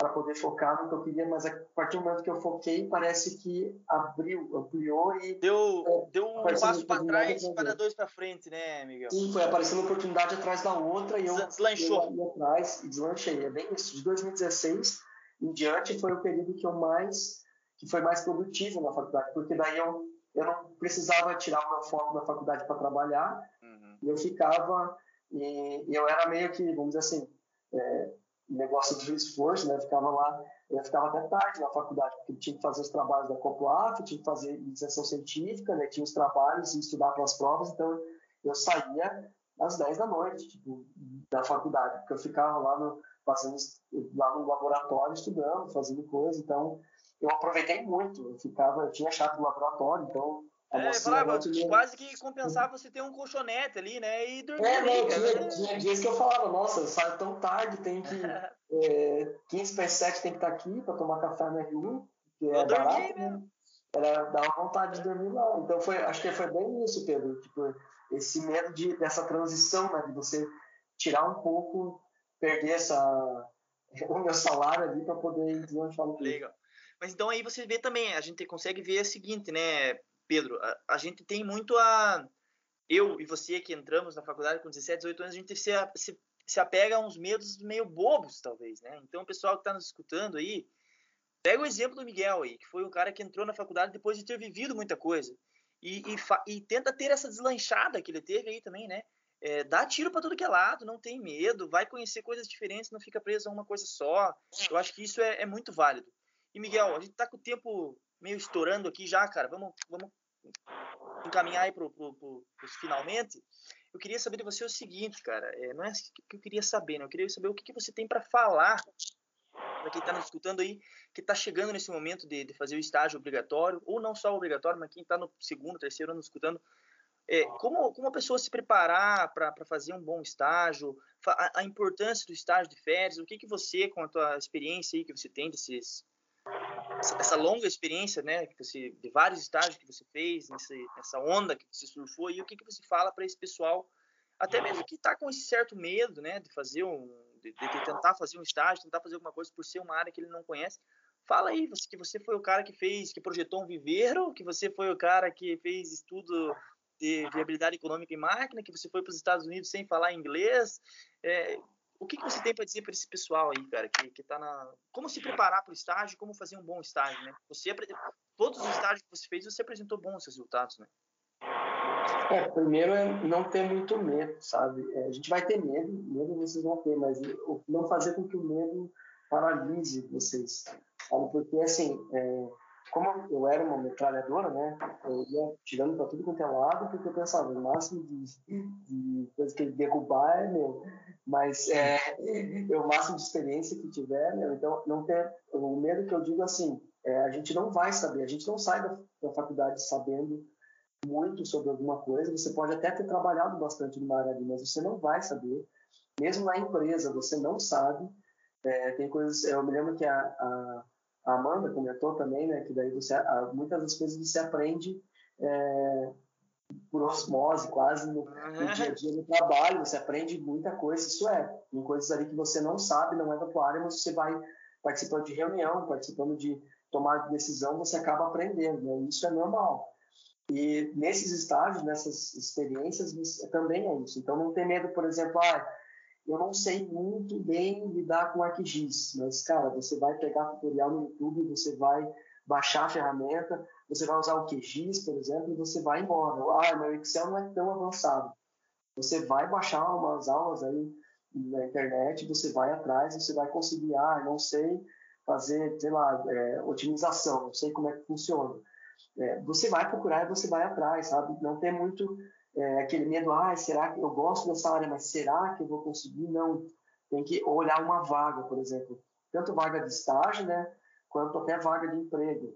para poder focar no que eu queria, mas a partir do momento que eu foquei, parece que abriu, ampliou e... Deu, é, deu um passo para trás para dar dois para frente, né, Miguel? Sim, foi aparecendo oportunidade atrás da outra e eu... Deslanchou. Eu atrás e deslanchei, é bem isso. De 2016 em diante foi o período que eu mais... que foi mais produtivo na faculdade, porque daí eu, eu não precisava tirar o meu foco da faculdade para trabalhar, uhum. e eu ficava... E eu era meio que, vamos dizer assim... É, negócio do esforço, né? Ficava lá, eu ficava até tarde na faculdade, porque tinha que fazer os trabalhos da Coplaf, tinha que fazer iniciação científica, né? Tinha os trabalhos e estudar para as provas, então eu saía às 10 da noite, tipo, da faculdade, porque eu ficava lá no, fazendo, lá no laboratório estudando, fazendo coisa, então eu aproveitei muito, eu ficava, eu tinha chato no laboratório, então é, falava, quase que compensava você ter um colchonete ali, né? E dormir. É, não, tinha, tinha dias que eu falava, nossa, eu saio tão tarde, tem que. é, 15 para 7 tem que estar aqui para tomar café na Rio, que é barato, dormi, né? Era, dava vontade de dormir lá. Então foi, acho que foi bem isso, Pedro. Tipo, esse medo de, dessa transição, né? De você tirar um pouco, perder essa, o meu salário ali para poder deslanchar no Legal. Mas então aí você vê também, a gente consegue ver o seguinte, né? Pedro, a, a, gente tem muito a. Eu e você que entramos na faculdade com 17, 18 anos, a gente se, se, se apega a uns medos meio bobos, talvez, né? Então, o pessoal que está nos escutando aí, pega o exemplo do Miguel aí, que foi um cara que entrou na faculdade depois de ter vivido muita coisa. E, e, e tenta ter essa deslanchada que ele teve aí também, né? É, dá tiro para tudo que é lado, não tem medo, vai conhecer coisas diferentes, não fica preso a uma coisa só. Eu acho que isso é, é muito válido. E Miguel, a gente está com o tempo meio estourando aqui já, cara. Vamos, vamos encaminhar aí para os finalmente, eu queria saber de você o seguinte, cara. É, não é que eu queria saber, né? Eu queria saber o que, que você tem para falar para quem está nos escutando aí, que está chegando nesse momento de, de, fazer o estágio obrigatório, ou não só obrigatório, mas quem está no segundo, terceiro ano escutando. É, como, como a pessoa se preparar para fazer um bom estágio, a, a, importância do estágio de férias, o que, que você, com a tua experiência aí que você tem desses, essa longa experiência, né, que você, de vários estágios que você fez, nessa, nessa onda que você surfou, e o que, que você fala para esse pessoal, até mesmo que está com esse certo medo, né, de fazer um, de, de, tentar fazer um estágio, tentar fazer alguma coisa por ser uma área que ele não conhece. Fala aí, que você foi o cara que fez, que projetou um viveiro, que você foi o cara que fez estudo de viabilidade econômica em máquina, que você foi para os Estados Unidos sem falar inglês. É, o que, que você tem para dizer para esse pessoal aí, cara, que, que tá na. Como se preparar para o estágio, como fazer um bom estágio, né? Você, todos os estágios que você fez, você apresentou bons resultados, né? É, primeiro é não ter muito medo, sabe? É, a gente vai ter medo, medo vocês vão ter, mas não fazer com que o medo paralise vocês, sabe? Porque, assim, é, como eu era uma metralhadora, né, eu ia tirando para tudo quanto é lado, porque eu pensava, o máximo de, de coisa que derrubar é meu, mas é, é, o máximo de experiência que tiver, meu, então não ter, o medo que eu digo assim, é, a gente não vai saber, a gente não sai da, da faculdade sabendo muito sobre alguma coisa, você pode até ter trabalhado bastante numa área ali, mas você não vai saber, mesmo na empresa, você não sabe, é, tem coisas, eu me lembro que a, a a Amanda comentou também, né, que daí você, muitas das coisas você aprende é, por osmose, quase no, no, dia a dia no trabalho, você aprende muita coisa, isso é, tem coisas ali que você não sabe, não é da tua área, mas você vai participando de reunião, participando de tomar decisão, você acaba aprendendo, né? isso é normal. E nesses estágios, nessas experiências, também é isso. Então não tem medo, por exemplo, ah, eu não sei muito bem lidar com ArcGIS, mas, cara, você vai pegar tutorial no YouTube, você vai baixar a ferramenta, você vai usar o QGIS, por exemplo, e você vai embora. Ah, meu Excel não é tão avançado. Você vai baixar umas aulas aí na internet, você vai atrás, você vai conseguir, ah, não sei fazer, sei lá, é, otimização, não sei como é que funciona. É, você vai procurar e você vai atrás, sabe? Não tem muito é, aquele medo, ah, será que eu gosto dessa área, mas será que eu vou conseguir? Não, tem que olhar uma vaga, por exemplo, tanto vaga de estágio, né, quanto até vaga de emprego.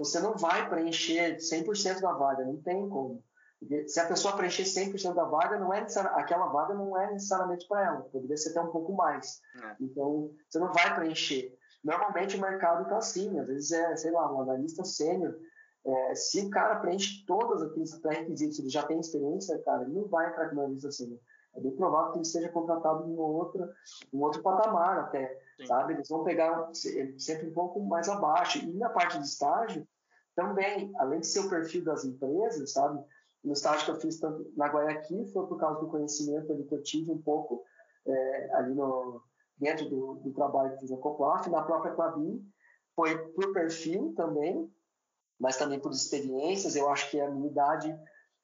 Você não vai preencher 100% da vaga, não tem como. Porque se a pessoa preencher 100% da vaga, não é aquela vaga não é necessariamente para ela, poderia ser até um pouco mais. É. Então, você não vai preencher. Normalmente o mercado está assim, às vezes é, sei lá, um analista sênior, é, se o cara preenche todos aqueles pré-requisitos, ele já tem experiência, cara, ele não vai entrar com uma lista assim. É bem provável que ele seja contratado em outro, um outro patamar até, Sim. sabe? Eles vão pegar sempre um pouco mais abaixo. E na parte de estágio, também, além de ser o perfil das empresas, sabe? No estágio que eu fiz tanto na Guayaquil foi por causa do conhecimento ali que eu tive um pouco é, ali no, dentro do, do trabalho que fiz na Coplaf, na própria Clabin, foi por perfil também, mas também por experiências. Eu acho que a minha idade,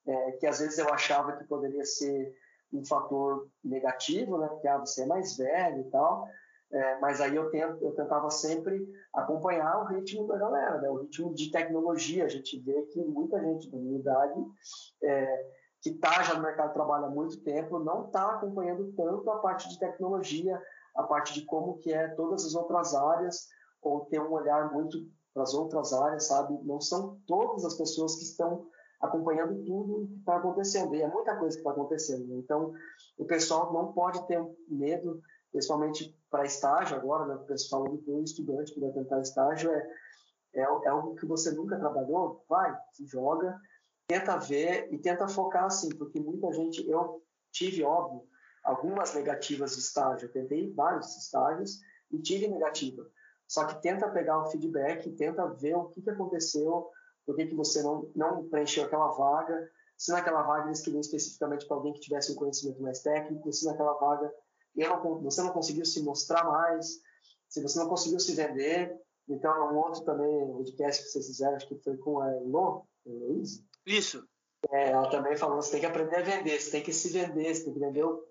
é, que às vezes eu achava que poderia ser um fator negativo, né? Porque ah, você é mais velho e tal. É, mas aí eu, tento, eu tentava sempre acompanhar o ritmo da galera, né? o ritmo de tecnologia. A gente vê que muita gente da minha idade, é, que está já no mercado de trabalho há muito tempo, não está acompanhando tanto a parte de tecnologia, a parte de como que é todas as outras áreas, ou ter um olhar muito para as outras áreas, sabe? Não são todas as pessoas que estão acompanhando tudo que está acontecendo. E é muita coisa que está acontecendo. Né? Então, o pessoal não pode ter medo, principalmente para estágio agora, né? O pessoal que um estudante que vai tentar estágio é, é, é algo que você nunca trabalhou, vai, se joga, tenta ver e tenta focar assim, porque muita gente, eu tive, óbvio, algumas negativas de estágio, eu tentei vários estágios e tive negativa. Só que tenta pegar o feedback, tenta ver o que, que aconteceu, por que, que você não, não preencheu aquela vaga, se naquela vaga eles queriam especificamente para alguém que tivesse um conhecimento mais técnico, se naquela vaga não, você não conseguiu se mostrar mais, se você não conseguiu se vender. Então, um outro também, podcast que vocês fizeram, acho que foi com a Elo, Luiz. Isso. É, ela também falou, você tem que aprender a vender, você tem que se vender, você tem que vender o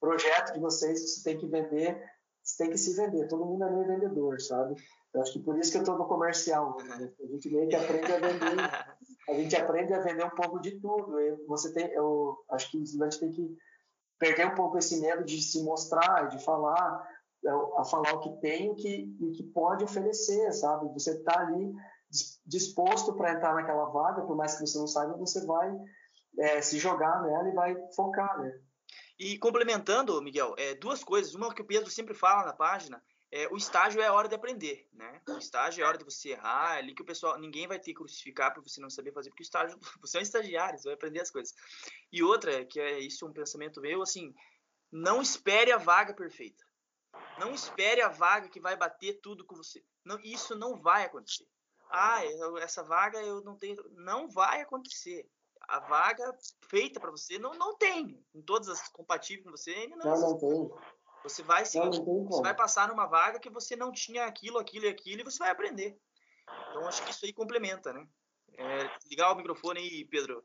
projeto de vocês, você tem que vender você tem que se vender. Todo mundo é meio vendedor, sabe? Eu acho que por isso que eu estou no comercial. Né? A gente meio que aprende a vender. A gente aprende a vender um pouco de tudo. Eu, você tem, eu acho que o estudante tem que perder um pouco esse medo de se mostrar, de falar, é, a falar o que tem e o que, o que pode oferecer, sabe? Você está ali disposto para entrar naquela vaga, por mais que você não saiba, você vai é, se jogar nela e vai focar, né? E complementando, Miguel, é, duas coisas. Uma que o Pedro sempre fala na página, é, o estágio é a hora de aprender, né? O estágio é a hora de você errar, é ali que o pessoal, ninguém vai te crucificar por você não saber fazer, porque o estágio, você é um estagiário, você vai aprender as coisas. E outra, que é isso um pensamento meu, assim, não espere a vaga perfeita. Não espere a vaga que vai bater tudo com você. Não, isso não vai acontecer. Ah, essa vaga eu não tenho, não vai acontecer a vaga feita para você não, não tem. Em todas as compatíveis com você, não, não, não tem. Você vai, seguinte, você vai passar numa vaga que você não tinha aquilo, aquilo e aquilo, e você vai aprender. Então, acho que isso aí complementa, né? É, ligar o microfone aí, Pedro.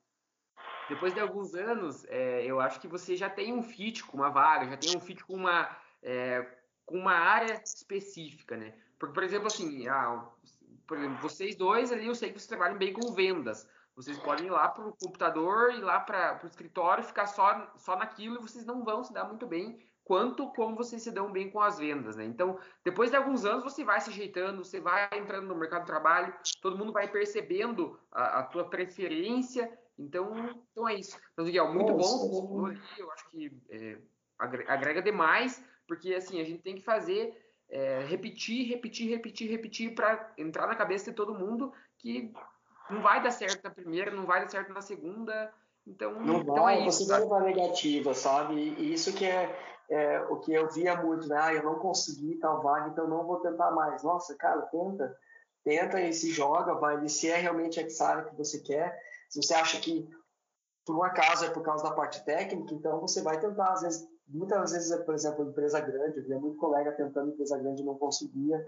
Depois de alguns anos, é, eu acho que você já tem um fit com uma vaga, já tem um fit com uma, é, com uma área específica, né? Porque, por exemplo, assim, ah, por exemplo, vocês dois ali, eu sei que vocês trabalham bem com vendas. Vocês podem ir lá para o computador, ir lá para o escritório, ficar só, só naquilo e vocês não vão se dar muito bem quanto como vocês se dão bem com as vendas, né? Então, depois de alguns anos, você vai se ajeitando, você vai entrando no mercado de trabalho, todo mundo vai percebendo a, a tua preferência. Então, então é isso. Mas, Miguel, muito bom. Eu acho que é, agrega demais, porque assim a gente tem que fazer é, repetir, repetir, repetir, repetir para entrar na cabeça de todo mundo que não vai dar certo na primeira, não vai dar certo na segunda. Então, não então vai, é isso. Você vai levar negativa, sabe? E isso que é, é, o que eu via muito, né? Ah, eu não consegui tal vaga, então não vou tentar mais. Nossa, cara, tenta, tenta e se joga, vai. se é realmente essa área que você quer, se você acha que por um acaso é por causa da parte técnica, então você vai tentar, às vezes, muitas vezes, por exemplo, empresa grande, eu via muito colega tentando empresa grande e não conseguia.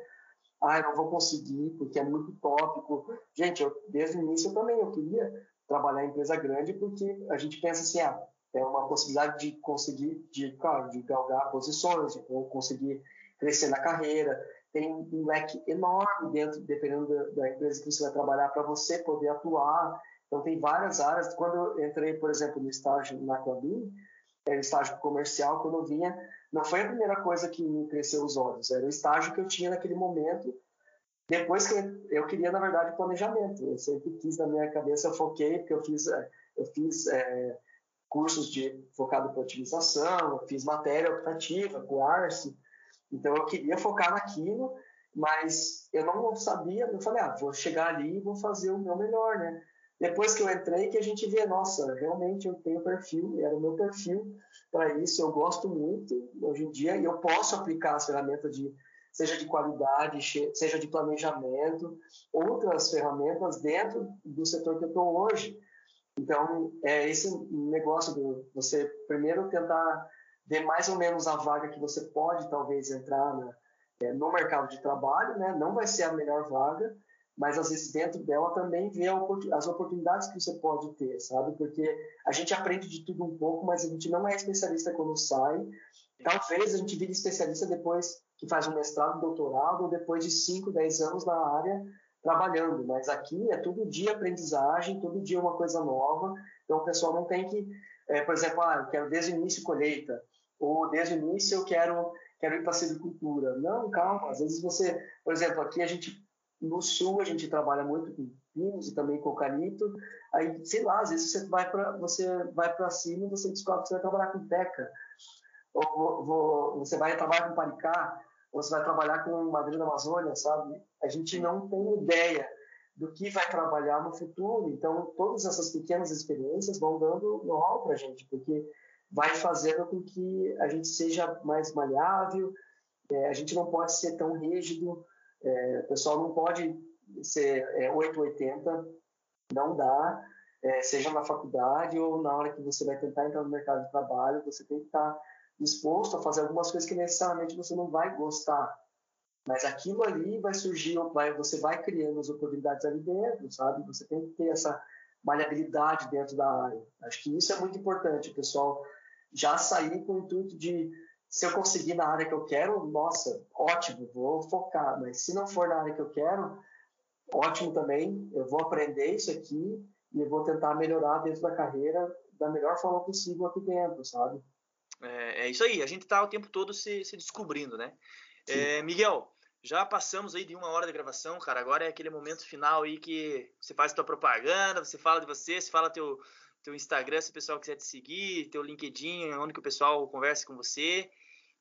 Ah, não vou conseguir porque é muito tópico. Gente, eu, desde o início eu também eu queria trabalhar em empresa grande porque a gente pensa assim, ah, é uma possibilidade de conseguir, de, claro, de galgar posições, de conseguir crescer na carreira. Tem um leque enorme dentro, dependendo da, da empresa que você vai trabalhar, para você poder atuar. Então, tem várias áreas. Quando eu entrei, por exemplo, no estágio na Clabin, era estágio comercial, quando eu vinha, não foi a primeira coisa que me cresceu os olhos, era o estágio que eu tinha naquele momento. Depois que eu queria, na verdade, planejamento. Eu sempre quis na minha cabeça, eu foquei, porque eu fiz, é, eu fiz é, cursos de focado para otimização, fiz matéria optativa com Arce, então eu queria focar naquilo, mas eu não sabia, eu falei, ah, vou chegar ali e vou fazer o meu melhor, né? Depois que eu entrei, que a gente vê, nossa, realmente eu tenho perfil, era o meu perfil para isso, eu gosto muito hoje em dia, e eu posso aplicar as ferramentas de, seja de qualidade, seja de planejamento, outras ferramentas dentro do setor que eu estou hoje. Então, é esse negócio de você primeiro tentar ver mais ou menos a vaga que você pode talvez entrar na, é, no mercado de trabalho, né? Não vai ser a melhor vaga, mas às vezes dentro dela também vê as oportunidades que você pode ter, sabe? Porque a gente aprende de tudo um pouco, mas a gente não é especialista quando sai. Talvez a gente vire especialista depois que faz um mestrado, um doutorado, ou depois de 5, 10 anos na área trabalhando, mas aqui é todo dia aprendizagem, todo dia uma coisa nova, então o pessoal não tem que, é, por exemplo, ah, eu quero desde o início colheita, ou desde o início eu quero, quero ir para a silvicultura. Não, calma, às vezes você, por exemplo, aqui a gente, no sul, a gente trabalha muito com pinos e também com eucalipto, aí, sei lá, às vezes você vai para você vai para cima e você descobre que você vai trabalhar com teca, ou você vai trabalhar com paricá, você vai trabalhar com madeira da Amazônia, sabe? A gente não tem ideia do que vai trabalhar no futuro. Então, todas essas pequenas experiências vão dando know-how para a gente, porque vai fazendo com que a gente seja mais maleável, é, a gente não pode ser tão rígido, é, o pessoal não pode ser é, 880, não dá, é, seja na faculdade ou na hora que você vai tentar entrar no mercado de trabalho, você tem que estar disposto a fazer algumas coisas que necessariamente você não vai gostar. Mas aquilo ali vai surgir, vai, você vai criando as oportunidades ali dentro, sabe? Você tem que ter essa maleabilidade dentro da área. Acho que isso é muito importante, pessoal. Já sair com o intuito de, se eu conseguir na área que eu quero, nossa, ótimo, vou focar. Mas se não for na área que eu quero, ótimo também. Eu vou aprender isso aqui e eu vou tentar melhorar dentro da carreira da melhor forma possível aqui dentro, sabe? É, é isso aí, a gente está o tempo todo se, se descobrindo, né? É, Miguel, já passamos aí de uma hora de gravação, cara. Agora é aquele momento final aí que você faz a tua propaganda, você fala de você, você fala teu, teu Instagram, se o pessoal quiser te seguir, teu LinkedIn, onde que o pessoal conversa com você.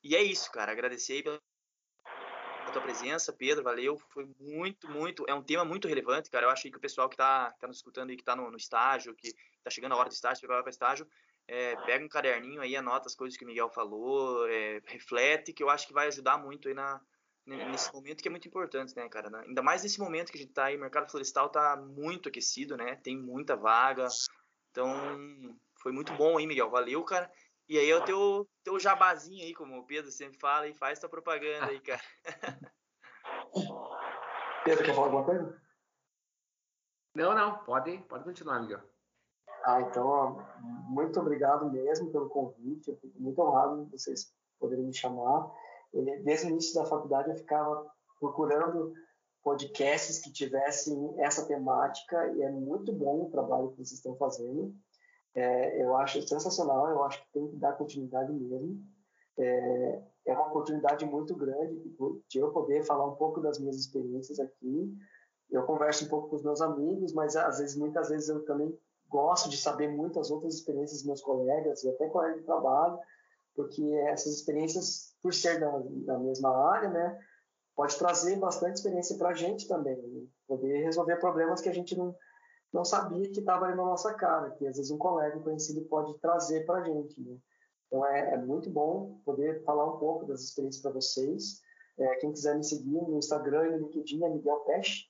E é isso, cara. Agradecer pela tua presença, Pedro, valeu. Foi muito, muito, é um tema muito relevante, cara. Eu acho que o pessoal que está tá nos escutando aí, que está no, no, estágio, que está chegando a hora do estágio, que vai para estágio, é, pega um caderninho aí, anota as coisas que o Miguel falou, é, reflete, que eu acho que vai ajudar muito aí na, nesse momento que é muito importante, né, cara? Ainda mais nesse momento que a gente tá aí, o mercado florestal tá muito aquecido, né? Tem muita vaga. Então, foi muito bom aí, Miguel. Valeu, cara. E aí é o teu, teu jabazinho aí, como o Pedro sempre fala, e faz tua propaganda aí, cara. Pedro, quer falar alguma coisa? Não, não, pode, pode continuar, Miguel. Ah, então, ó, muito obrigado mesmo pelo convite. Eu fico muito honrado de vocês poderem me chamar. Desde o início da faculdade, eu ficava procurando podcasts que tivessem essa temática e é muito bom o trabalho que vocês estão fazendo. É, eu acho sensacional, eu acho que tem que dar continuidade mesmo. É, é uma oportunidade muito grande de eu poder falar um pouco das minhas experiências aqui. Eu converso um pouco com os meus amigos, mas às vezes, muitas vezes eu também gosto de saber muitas outras experiências dos meus colegas e até colegas de trabalho, porque essas experiências, por ser da, da mesma área, né, pode trazer bastante experiência para a gente também, né? poder resolver problemas que a gente não, não sabia que estava ali na nossa cara, que às vezes um colega conhecido pode trazer para a gente. Né? Então é, é, muito bom poder falar um pouco das experiências para vocês. É, quem quiser me seguir no Instagram e no LinkedIn é Miguel Peixe.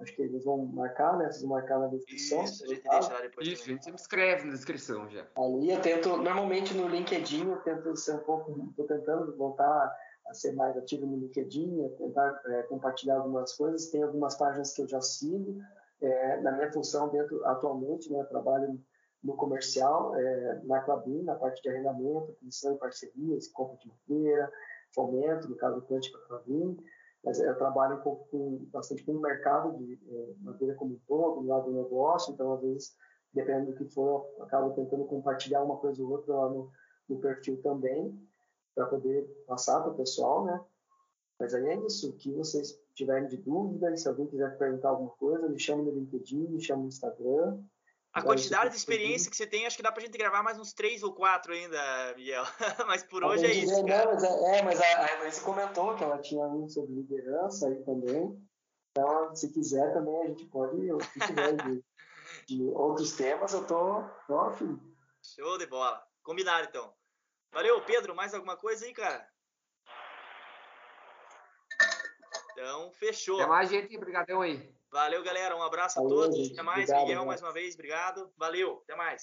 Acho que eles vão marcar, né? Vocês vão marcar na descrição. Isso, a gente deixa lá depois. Isso, a gente escreve na descrição já. Ali eu tento, normalmente no LinkedIn, eu tento ser um pouco, estou tentando voltar a ser mais ativo no LinkedIn, tentar é, compartilhar algumas coisas. Tem algumas páginas que eu já sigo. É, na minha função dentro, atualmente, né, eu trabalho no comercial, é, na Clabin, na parte de arrendamento, aquisição e parcerias, compra de madeira, fomento, no caso do Cante para a Clabin. Mas eu trabalho pouco com, bastante com o mercado de é, madeira como um todo, do lado do negócio, então, às vezes, dependendo do que for, eu acabo tentando compartilhar uma coisa ou outra lá no, no perfil também para poder passar para o pessoal, né? Mas aí é isso. Que vocês tiverem de dúvida, se alguém quiser perguntar alguma coisa, me chame no LinkedIn, me chame no Instagram. A quantidade de experiência que você tem, acho que dá pra gente gravar mais uns três ou quatro ainda, Miguel. mas por hoje é isso. Não, mas, é, é, mas a, a comentou que ela tinha um sobre liderança aí também. Então, se quiser também, a gente pode, se tiver de, de outros temas, eu tô, tô afim. Show de bola. Combinado, então. Valeu, Pedro. Mais alguma coisa aí, cara? Então, fechou. Até mais, gente. Obrigadão aí. Valeu, galera. Um abraço a todos. Até mais, obrigado, Miguel, mais uma vez. Obrigado. Valeu. Até mais.